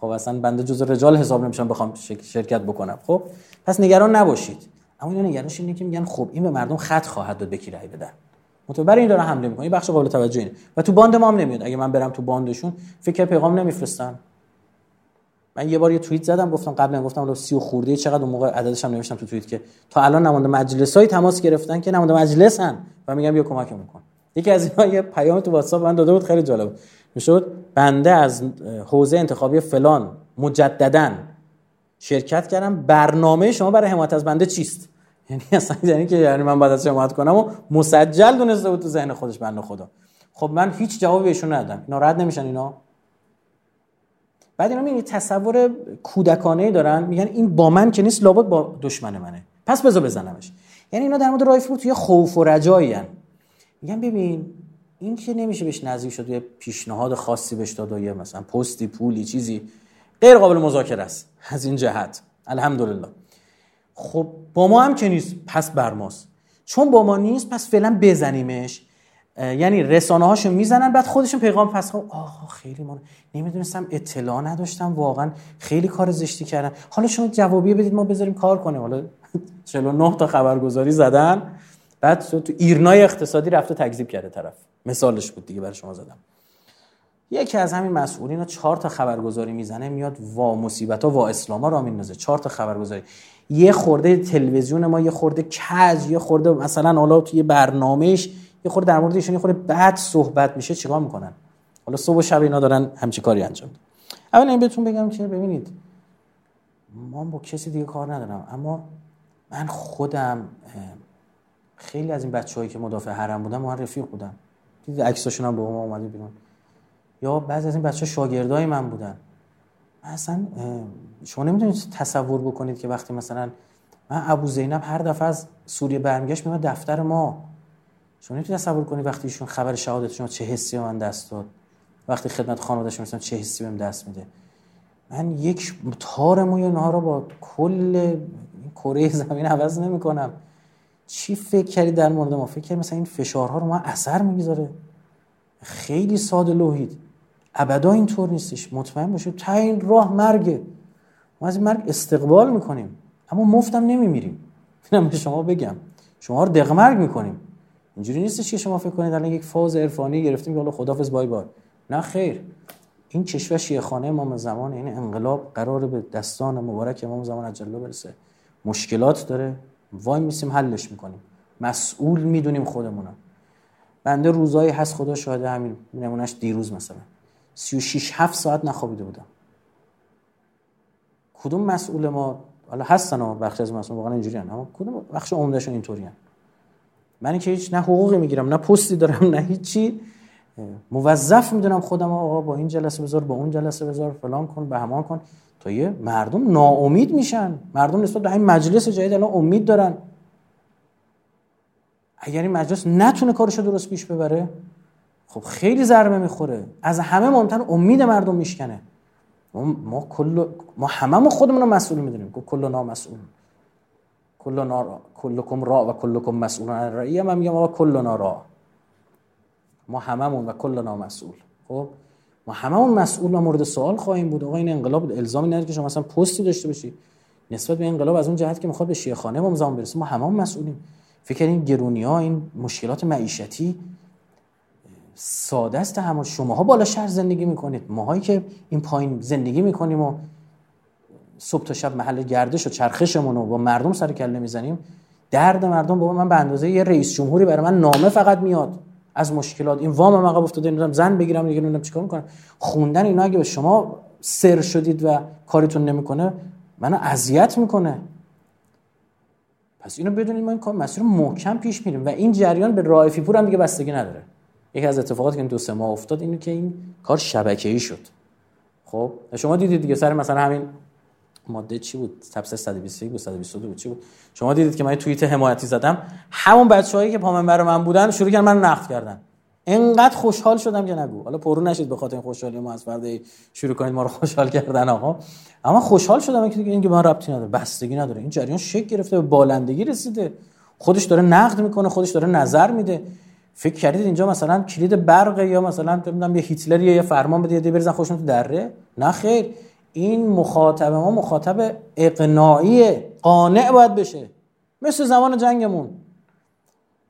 خب اصلا بنده جزء رجال حساب نمیشم بخوام شرکت بکنم. خب پس نگران نباشید. اما اینا نگرانش اینه که میگن خب این به مردم خط خواهد داد به کی بدن. برای این داره حمله می‌کنه. این بخش قابل توجه اینه و تو باند ما هم نمیاد. اگه من برم تو باندشون فکر پیغام نمیفرستن. من یه بار یه توییت زدم گفتم قبلا گفتم حالا 30 خورده چقدر اون موقع عددش هم نوشتم تو توییت که تا الان نماینده مجلس های تماس گرفتن که نماینده مجلس هن و میگم بیا کمک میکن یکی از اینا یه پیام تو واتساپ من داده بود خیلی جالب می‌شد بنده از حوزه انتخابی فلان مجددا شرکت کردم. برنامه شما برای حمایت از بنده چیست؟ یعنی اصلا یعنی که یعنی من بعد از حمایت کنم و مسجل دونسته بود تو ذهن خودش بنده خدا. خب من هیچ جوابی بهشون ندادم. اینا رد نمیشن اینا. بعد اینا می‌بینی تصور کودکانه دارن میگن این با من که نیست لابد با دشمن منه. پس بذار بزنمش. یعنی اینا در مورد رایف بود توی خوف و رجایی میگن ببین این که نمیشه بهش نزدیک شد یه پیشنهاد خاصی بهش داد و یه مثلا پستی پولی چیزی. غیر قابل مذاکره است. از این جهت. الحمدلله. خب با ما هم که نیست پس بر ماست. چون با ما نیست پس فعلا بزنیمش. یعنی رسانه هاشون می‌زنن بعد خودشون پیغام پس خب آه خیلی ما نمی‌دونستم اطلاع نداشتم واقعا خیلی کار زشتی کردن. حالا شما جوابیه بدید ما بذاریم کار کنیم. حالا 49 تا خبرگزاری زدن بعد تو ایرنای اقتصادی رفته تکذیب کرده طرف. مثالش بود دیگه برای شما زدم. یکی از همین مسئولین چهار تا خبرگزاری می‌زنه میاد وا مصیبت ها وا اسلاما را میندازه. چهار تا خبرگزاری. یه خورده تلویزیون ما یه خورده کج یه خورده مثلا حالا توی برنامهش یه خورده در مورد یه خورده بد صحبت میشه چیکار می‌کنن؟ حالا صبح و شب اینا دارن همچی کاری انجام اول این بهتون بگم که ببینید ما با کسی دیگه کار ندارم اما من خودم خیلی از این بچه‌هایی که مدافع حرم بودن من رفیق بودم. دیدید عکساشون هم به ما اومده بیرون. یا بعضی از این بچه شاگردای من بودن. من اصلا شما نمی‌دونید تصور بکنید که وقتی مثلا من ابو زینب هر دفعه از سوریه برمیگشت میاد دفتر ما. شما نمی‌تونید تصور کنید وقتی ایشون خبر شهادت شما چه حسی من دست داد. وقتی خدمت خانواده‌اش مثلا چه حسی بهم دست میده. من یک تار موی اونها رو با کل کره زمین عوض نمی‌کنم. چی فکر کردید در مورد ما؟ فکر کردید مثلا این فشارها رو ما اثر می‌گذاره؟ خیلی ساده لوحید. ابدا اینطور نیستش. مطمئن باشید تا این راه مرگه. ما از این مرگ استقبال می‌کنیم. اما مفتم نمیمیریم. اینم به شما بگم. شما رو دغمرگ می‌کنیم. اینجوری نیستش که شما فکر کنید الان یک فاز عرفانی گرفتیم که حالا خدافظ بای بای. نه خیر. این کشور شیعه خانه امام زمان این انقلاب قرار به دستان مبارک امام زمان اجلا برسه. مشکلات داره. وای میسیم حلش می‌کنیم. مسئول می‌دونیم خودمونم بنده روزایی هست خدا شاهده همین نمونهش دیروز مثلا. 36 7 ساعت نخوابیده بودم. کدوم مسئول ما حالا هستن ها بخش از مسئول واقعا اینجوری اما کدوم بخش عمدهشون اینطوری من که هیچ نه حقوقی می‌گیرم نه پستی دارم نه هیچی. موظف می‌دونم خودم آقا با این جلسه بذار با اون جلسه بذار فلان کن به همان کن. تا یه مردم ناامید میشن. مردم نسبت به این مجلس جدید الان امید دارن. اگر این مجلس نتونه کارشو درست پیش ببره خب خیلی ضربه می‌خوره. از همه مهمتر امید مردم میشکنه. ما کل ما هممون خودمون رو مسئول می‌دونیم. که کل مسئول. کل نار کلکم را و کلکم مسئول. عن رعیه من میگم آقا کل را. ما هممون و کل مسئول. خب؟ ما هممون مسئول و مورد سوال خواهیم بود. آقا این انقلاب الزامی نداره که شما مثلا پستی داشته باشی. نسبت به انقلاب از اون جهت که می‌خواد به شیعه خانه ما زمان برسه. ما هممون مسئولیم. فکر این گرونی ها این مشکلات معیشتی ساده است همون شماها بالا شهر زندگی می‌کنید. ماهایی که این پایین زندگی می‌کنیم و صبح تا شب محل گردش و چرخشمون رو با مردم سر کله می‌زنیم درد مردم بابا من به اندازه یه رئیس جمهوری برای من نامه فقط میاد. از مشکلات این وام عقب افتاده نمی‌دونم زن بگیرم دیگه نمی‌دونم چیکار می‌کنم. خوندن اینا اگه به شما سر شدید و کارتون نمی‌کنه منو اذیت می‌کنه. پس اینو بدونید ما این کار مسیر محکم پیش میریم و این جریان به رائفی پور هم دیگه بستگی نداره. یکی از اتفاقاتی که این دو سه ماه افتاد اینه که این کار شبکه‌ای شد. خب شما دیدید دیگه سر مثلا همین ماده چی بود؟ تبصره 121 بود 122 بود چی بود؟ شما دیدید که من توییت حمایتی زدم. همون بچه‌هایی که پامنبر من بودن شروع کردن من نقد کردن. انقدر خوشحال شدم که نگو. حالا پرو نشید به خاطر این خوشحالی ما از فردا شروع کنید ما رو خوشحال کردن آقا. اما خوشحال شدم که این که من ربطی نداره بستگی نداره. این جریان شک گرفته به بالندگی رسیده. خودش داره نقد می‌کنه خودش داره نظر میده. فکر کردید اینجا مثلا کلید برق یا مثلا نمی‌دونم یه هیتلر یا یه فرمان بده یه بریزن خوشون تو دره؟ نه خیر. این مخاطب ما مخاطب اقناعی قانع باید بشه. مثل زمان جنگمون.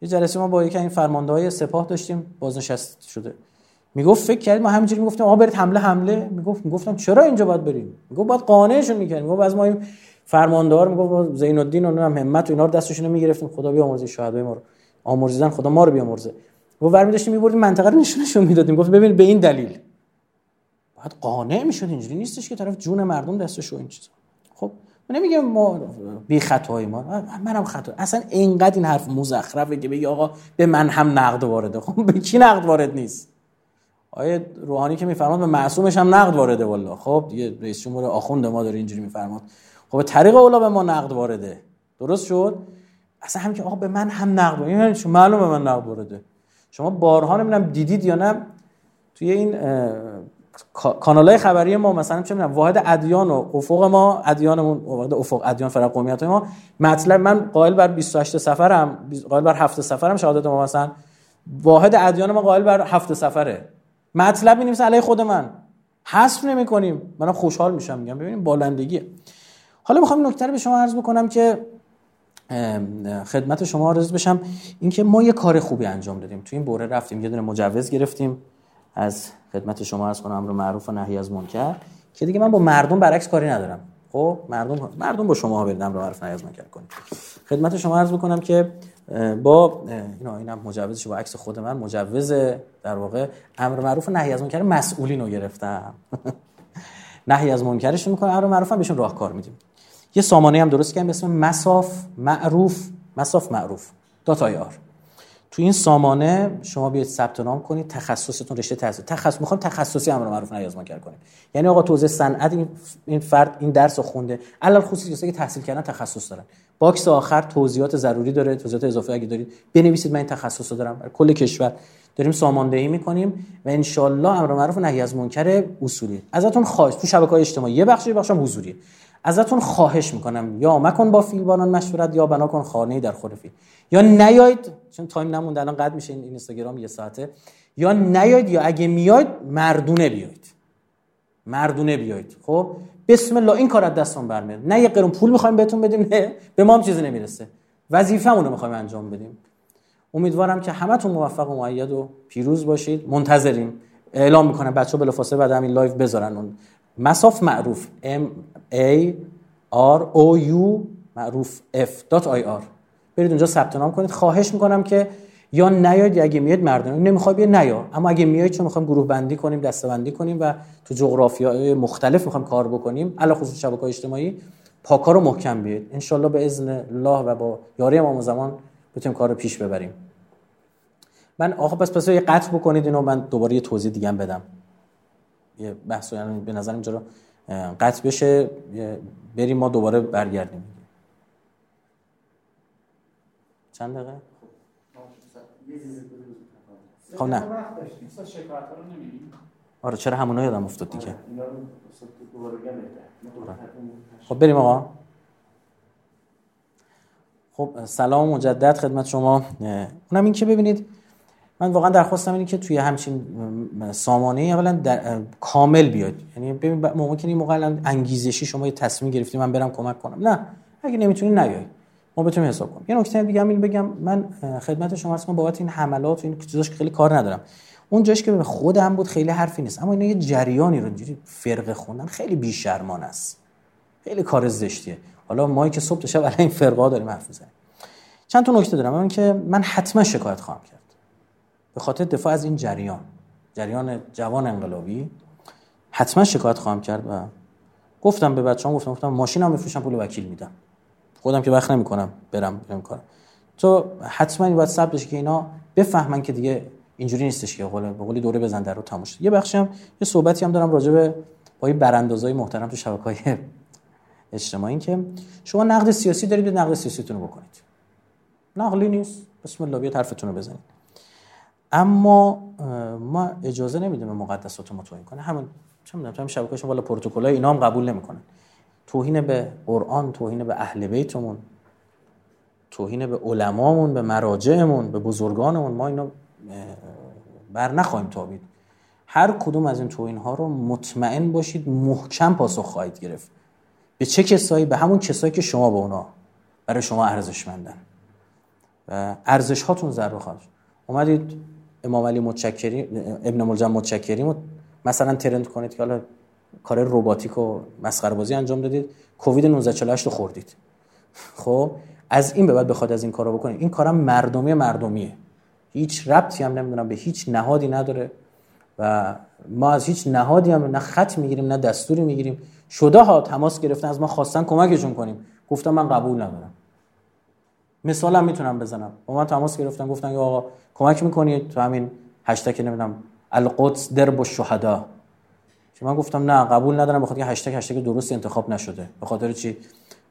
یه جلسه ما با یکی این فرمانده های سپاه داشتیم بازنشست شده. می‌گفت فکر کردیم ما همینجوری می‌گفتیم آقا برید حمله حمله. می‌گفت می‌گفتم چرا اینجا باید بریم؟ می‌گفت باید قانعشون می‌کردیم. می‌گفت از ما این فرماندار می‌گفت زین الدین و همت و اینا رو دستشون می‌گرفتیم. خدا بیامرزه شهدای ما رو. آمرزیدن خدا ما رو بیامرزه. گفت ورمی داشتیم میبردیم منطقه رو نشونشون می‌دادیم. گفت ببین به این دلیل. باید قانع می‌شد. اینجوری نیستش که طرف جون مردم دستش این چیزا. خب من نمیگم ما بی خطایی ما منم خطا. اصلا اینقدر این حرف مزخرفه که بگی آقا به من هم نقد وارده. خب به کی نقد وارد نیست؟ آیه روحانی که میفرماد به معصومش هم نقد وارده. والله. خب دیگه رئیس جمهور آخوند ما داره اینجوری میفرماد. خب طریق اولا به ما نقد وارده. درست شد؟ اصلا هم که آقا به من هم نقد وارده یعنی معلومه به من نقد وارده شما بارها نمی‌دونم دیدید یا نه توی این کانال های خبری ما مثلا چه می‌دونم واحد ادیان و افق ما ادیانمون واحد افق ادیان فرق قومیت ما مطلب من قائل بر 28 سفرم قائل بر هفت سفرم شهادت ما مثلا. واحد ادیان ما قائل بر هفت سفره. مطلب می علیه خود من. حذف نمی کنیم. من خوشحال میشم میگم. ببینیم بالندگیه. حالا می‌خوام نکته رو به شما عرض بکنم که خدمت شما عرض بشم. اینکه ما یه کار خوبی انجام دادیم. تو این بوره رفتیم یه دونه مجوز گرفتیم. از خدمت شما از کنم امر معروف و نهی از منکر. که دیگه من با مردم برعکس کاری ندارم. خب مردم مردم با شما برید امر معروف نهی از منکر کنید. خدمت شما عرض بکنم که با اینا اینم مجوزش با عکس خود من. مجوز در واقع امر معروف و نهی از منکر مسئولین رو گرفتم. نهی از منکرش می‌کنه امر معروف هم بهشون راهکار میدیم. یه سامانه هم درست کردیم به اسم مصاف معروف مصاف معروف. dot ir تو این سامانه شما بیاید ثبت نام کنید تخصصتون رشته تحصیل. تخصص می‌خوام تخصصی امر معروف نهی از منکر کنیم. یعنی آقا تو صنعت این فرد این درس رو خونده. علل خصوص کسایی که تحصیل کردن تخصص دارن. box آخر توضیحات ضروری داره توضیحات اضافه اگه دارید. بنویسید من این تخصص رو دارم. کل کشور داریم ساماندهی می‌کنیم و ان امر معروف نهی از منکر اصولی ازتون خواهش. تو شبکه‌های اجتماعی یه بخشی بخشم حضوری ازتون خواهش می‌کنم. یا مکن با فیلبانان مشورت یا بنا کن خانه در خور فیل یا نیاید چون time نمونده الان قد میشه این اینستاگرام یه ساعته. یا نیاید یا اگه میاید مردونه بیاید مردونه بیاید خب؟ بسم الله این کار از دستتون برمیاد. نه یه قرون پول می‌خوایم بهتون بدیم نه به ما هم چیزی نمی‌رسه. وظیفه‌مون رو می‌خوایم انجام بدیم. امیدوارم که همتون موفق و موید و پیروز باشید. منتظریم. اعلام می‌کنم بچه‌ها بلافاصله بعد همین live و بذارن اون مساف معروف. M A R O U معروف F آی آر برید اونجا ثبت نام کنید. خواهش می‌کنم که یا نیاید اگه میاد مردم. نمی‌خواد بیا نیا اما اگه میاید چون می‌خوایم گروه بندی کنیم دسته بندی کنیم و تو جغرافیای مختلف می‌خوایم کار بکنیم علا خصوص شبکه اجتماعی پاکار رو محکم بیاید. ان به اذن الله و با یاری امام زمان بتونیم کار رو پیش ببریم. من آقا پس پس یه قطع بکنید اینو. من دوباره یه توضیح دیگه بدم. یه بحث یعنی به نظر اینجا رو قطع بشه بریم ما دوباره برگردیم. چند دقیقه؟ خب نه. آره چرا همونا یادم افتاد دیگه؟ خب بریم آقا. خب سلام مجدد خدمت شما. اونم این که ببینید من واقعا درخواستم اینه که توی همچین سامانه اولا کامل بیاد. یعنی ببین ممکنه این موقع انگیزشی شما یه تصمیم گرفتی من برم کمک کنم. نه. اگه نمی‌تونی نیای. ما بتونیم حساب کنیم. یه نکته دیگه هم بگم. من خدمت شما هستم. بابت این حملات و این چیزاش خیلی کار ندارم. اون جاش که به خودم بود خیلی حرفی نیست. اما اینا یه جریانی رو اینجوری فرقه خوندن خیلی بیشرمان است. خیلی کار زشتیه. حالا ما که صبح تا شب این فرقه داریم حرف می‌زنیم. چند تا نکته دارم. اون که من حتما شکایت خواهم کرد. به خاطر دفاع از این جریان جریان جوان انقلابی حتما شکایت خواهم کرد و گفتم به بچه‌ام گفتم گفتم ماشینم بفروشم پول وکیل میدم. خودم که وقت نمی‌کنم برم برم کار تو حتما باید ثبت که اینا بفهمن که دیگه اینجوری نیستش که قول به قولی دوره بزن در رو یه بخشی یه صحبتی هم دارم راجع به با این براندازای محترم تو شبکه‌های اجتماعی که شما نقد سیاسی دارید نقد سیاسیتون رو بکنید. نقلی نیست. بسم الله بیاد حرفتون رو بزنید. اما ما اجازه نمیدیم مقدسات رو توهین کنه همون چه می‌دونم همین شبکه‌شون والا پروتکلای اینا هم قبول نمی‌کنن. توهین به قرآن توهین به اهل بیتمون توهین به علمامون به مراجعمون به بزرگانمون ما اینو بر نخواهیم تابید. هر کدوم از این توهین ها رو مطمئن باشید محکم پاسخ خواهید گرفت. به چه کسایی؟ به همون کسایی که شما به اونا برای شما ارزشمندن. و ارزش هاتون ضربه خواهد اومدید امام علی متشکری ابن ملجم متشکری مثلا ترند کنید که حالا کار رباتیک و مسخره بازی انجام دادید. کووید 1948 رو خوردید. خب از این به بعد بخواد از این کارا بکنید این کارم مردمی مردمیه. هیچ ربطی هم نمی‌دونم به هیچ نهادی نداره و ما از هیچ نهادی هم نه خط می‌گیریم نه دستوری می‌گیریم. شده ها تماس گرفتن از ما خواستن کمکشون کنیم. گفتم من قبول ندارم. مثالم می‌تونم بزنم. با من تماس گرفتن گفتن که آقا کمک می‌کنید تو همین هشتگ نمی‌دونم القدس درب الشهدا. که من گفتم نه قبول ندارم بخاطر هشتگ هشتگ درست انتخاب نشده. به خاطر چی؟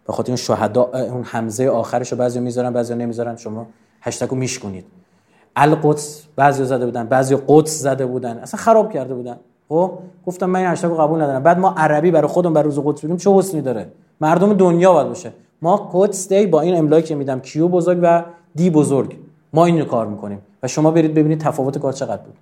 به خاطر اون شهدا اون حمزه آخرش رو بعضی می‌ذارن بعضی نمی‌ذارن. شما هشتگو میشکنید القدس بعضی زده بودن بعضی قدس زده بودن. اصلا خراب کرده بودن. خب؟ گفتم من این هشتگو قبول ندارم. بعد ما عربی برای خودمون برای روز قدس بگیم چه حسنی داره؟ مردم دنیا باید باشه. ما قدس دی با این املایی که میدم کیو بزرگ و دی بزرگ. ما اینو کار می‌کنیم. و شما برید ببینید تفاوت کار چقدر بود.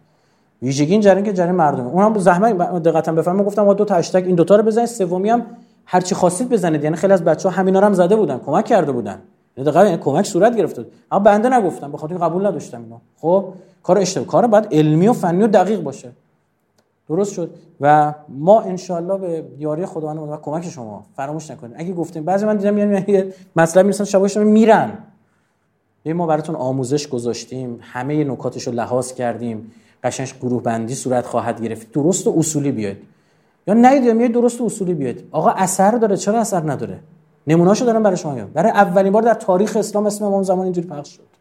ویژگی این جریان که جریان مردمه. اونم زحمت دقتا بفهمم. گفتم دو تا هشتگ این دوتا رو بزنید. سومی هم هر چی خواستید بزنید. یعنی خیلی از بچه‌ها همینا رو هم زده بودن. کمک کرده بودن. یعنی دقیقاً این کمک صورت گرفته اما بنده نگفتم. به خاطر قبول نداشتم اینو. خب کار اشتباه. کار باید علمی و فنی و دقیق باشه. درست شد. و ما انشالله به یاری خداوند و کمک شما فراموش نکنید اگه گفتیم بعضی من دیدم میان یه مطلب می‌رسن شباشم میرن. یه ما براتون آموزش گذاشتیم. همه نکاتش رو لحاظ کردیم. قشنگ گروه بندی صورت خواهد گرفت. درست و اصولی بیاید. یا نید یا درست و اصولی بیاید. آقا اثر داره. چرا اثر نداره؟ نمونهاشو دارم برای شما برای اولین بار در تاریخ اسلام اسم امام زمان اینجوری پخش شد.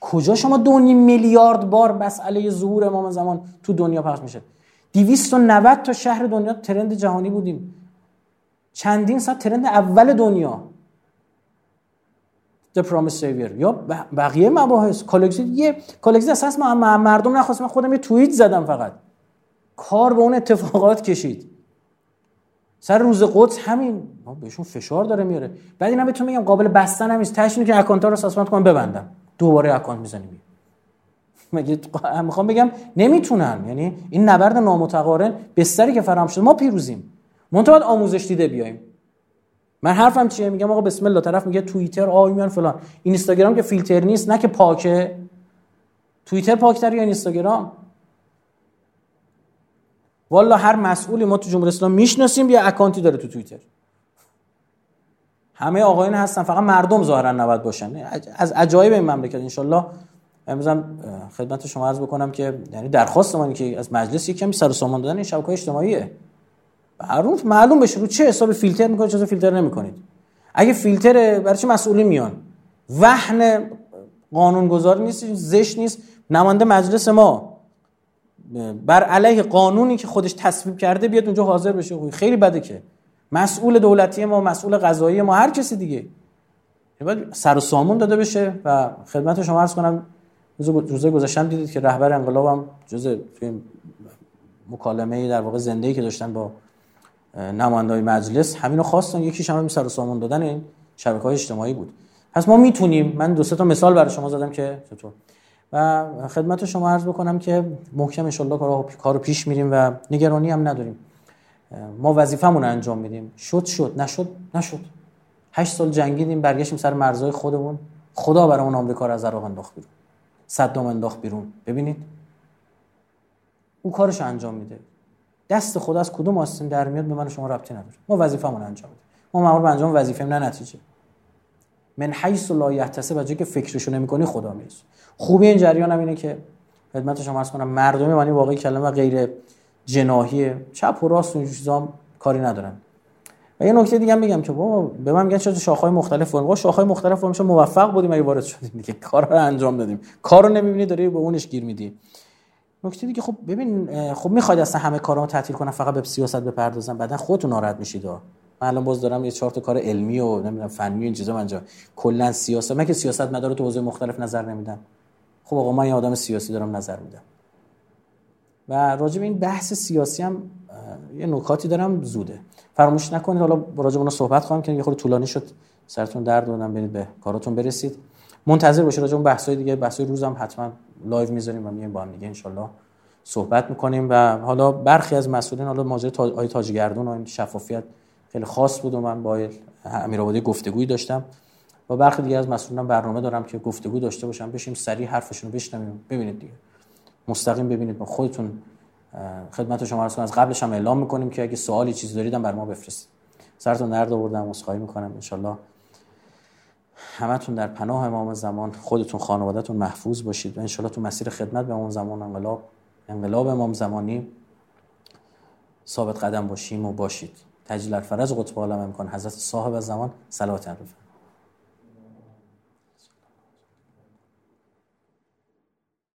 کجا شما دو میلیارد بار مسئله ظهور امام زمان تو دنیا پخش میشه؟ 290 تا شهر دنیا ترند جهانی بودیم. چندین ساعت ترند اول دنیا. The Promised Savior. یا بقیه مباحث. کالکسی یه کالکسی اساس مردم نخواست. من خودم یه توییت زدم فقط. کار به اون اتفاقات کشید. سر روز قدس همین. بهشون فشار داره میاره. بعد اینا بهتون میگم قابل بستن هم نیست. که account رو suspend کنم ببندم. دوباره account می‌زنیم مگه می‌خوام بگم نمی‌تونن. یعنی این نبرد نامتقارن بستری که فراهم شده ما پیروزیم. منتها آموزش دیده بیایم. من حرفم چیه؟ میگم آقا بسم الله طرف میگه توییتر آی میان فلان. اینستاگرام که فیلتر نیست نه که پاکه. توییتر پاکتر یا اینستاگرام؟ والا هر مسئولی ما تو جمهوری اسلامی می‌شناسیم یه اکانتی داره تو توییتر. همه آقایان هستن فقط مردم ظاهرا نباید باشن. از عجایب این مملکت انشالله. امروزم خدمت شما عرض بکنم که یعنی درخواست ما که از مجلس یک کمی سر و سامان دادن این شبکه‌های اجتماعیه. معروف معلوم بشه رو چه حساب فیلتر می‌کنید چه فیلتر نمی‌کنید. اگه فیلتر برای چه مسئولی میان؟ وهن قانونگذار نیست زشت نیست نماینده مجلس ما. بر علیه قانونی که خودش تصویب کرده بیاد اونجا حاضر بشه. خیلی بده که. مسئول دولتی ما مسئول قضایی ما هر کسی دیگه. باید سر و سامون داده بشه و خدمت شما عرض کنم. روزه گذاشتم دیدید که رهبر انقلابم جز مکالمه در واقع زنده که داشتن با نمایندای مجلس همینو خواستن. یکیش هم سر و سامون دادن این شبکه های اجتماعی بود. پس ما می‌تونیم من دو سه تا مثال برای شما زدم که چطور. و خدمت شما عرض بکنم که محکم ان کارو کارو پیش میریم و نگرانی هم نداریم. ما وظیفمون رو انجام میدیم. شد شد. نشد نشد. هشت سال جنگیدیم برگشتیم سر مرزهای خودمون. خدا برامون آمریکا رو از عراق انداخت بیرون. صدام انداخت بیرون. ببینید. او کارش انجام میده. دست خدا از کدوم آستین در میاد به من شما ربطی نداره. ما وظیفمون انجام میدیم. ما مامور به انجام وظیفه نه نتیجه. من حیث لا یحتسب بچه که فکرشو نمی‌کنی خدا می‌رسه خوبی این جریان هم اینه که خدمت شما عرض کنم مردمی معنی واقعی کلمه غیر جناحی چپ و راست چیزا کاری ندارن و یه نکته دیگه هم میگم که بابا به من میگن چرا شاخهای مختلف فرم شاخهای مختلف فرمش موفق بودیم اگه وارد شدیم دیگه. کار رو انجام دادیم. کار رو نمی‌بینی داری به اونش گیر میدی. نکته دیگه خب ببین خب می‌خواید اصلا همه کارامو تعطیل کنم فقط به سیاست بپردازم. بعدا خودتون ناراحت میشید من الان باز دارم یه چهار تا کار علمی و نمی‌دونم فنی و این چیزا انجام. کلا سیاست. من که سیاست مدار تو حوزه مختلف نظر نمیدم. خب آقا من یه آدم سیاسی دارم نظر میدم. و راجع به این بحث سیاسی هم یه نکاتی دارم زوده. فراموش نکنید حالا راجع به صحبت خواهم که یه خورده طولانی شد. سرتون درد دادم برید به کاراتون برسید. منتظر باشید راجع به بحث‌های دیگه. بحث‌های روزم حتما live می‌ذاریم و میایم با هم دیگه ان صحبت می‌کنیم. و حالا برخی از مسئولین حالا ماجرای. آقای تاجگردون و این شفافیت خیلی خاص بود و من با امیرآبادی گفتگویی داشتم. و برخی دیگه از مسئولان برنامه دارم که گفتگو داشته باشم. بشیم سریع حرفشون رو بشنویم. ببینید دیگه. مستقیم ببینید. با خودتون خدمت شما از قبلش هم اعلام می‌کنیم که اگه سوالی چیزی دارید هم بر ما بفرستید. سرتون درد آوردم عذرخواهی می‌کنم. ان همتون در پناه امام زمان خودتون خانوادهتون محفوظ باشید و ان تو مسیر خدمت به امام زمان انقلاب انقلاب امام زمانی ثابت قدم باشیم و باشید. تجلیل الفرج قطب عالم امکان حضرت صاحب زمان صلوات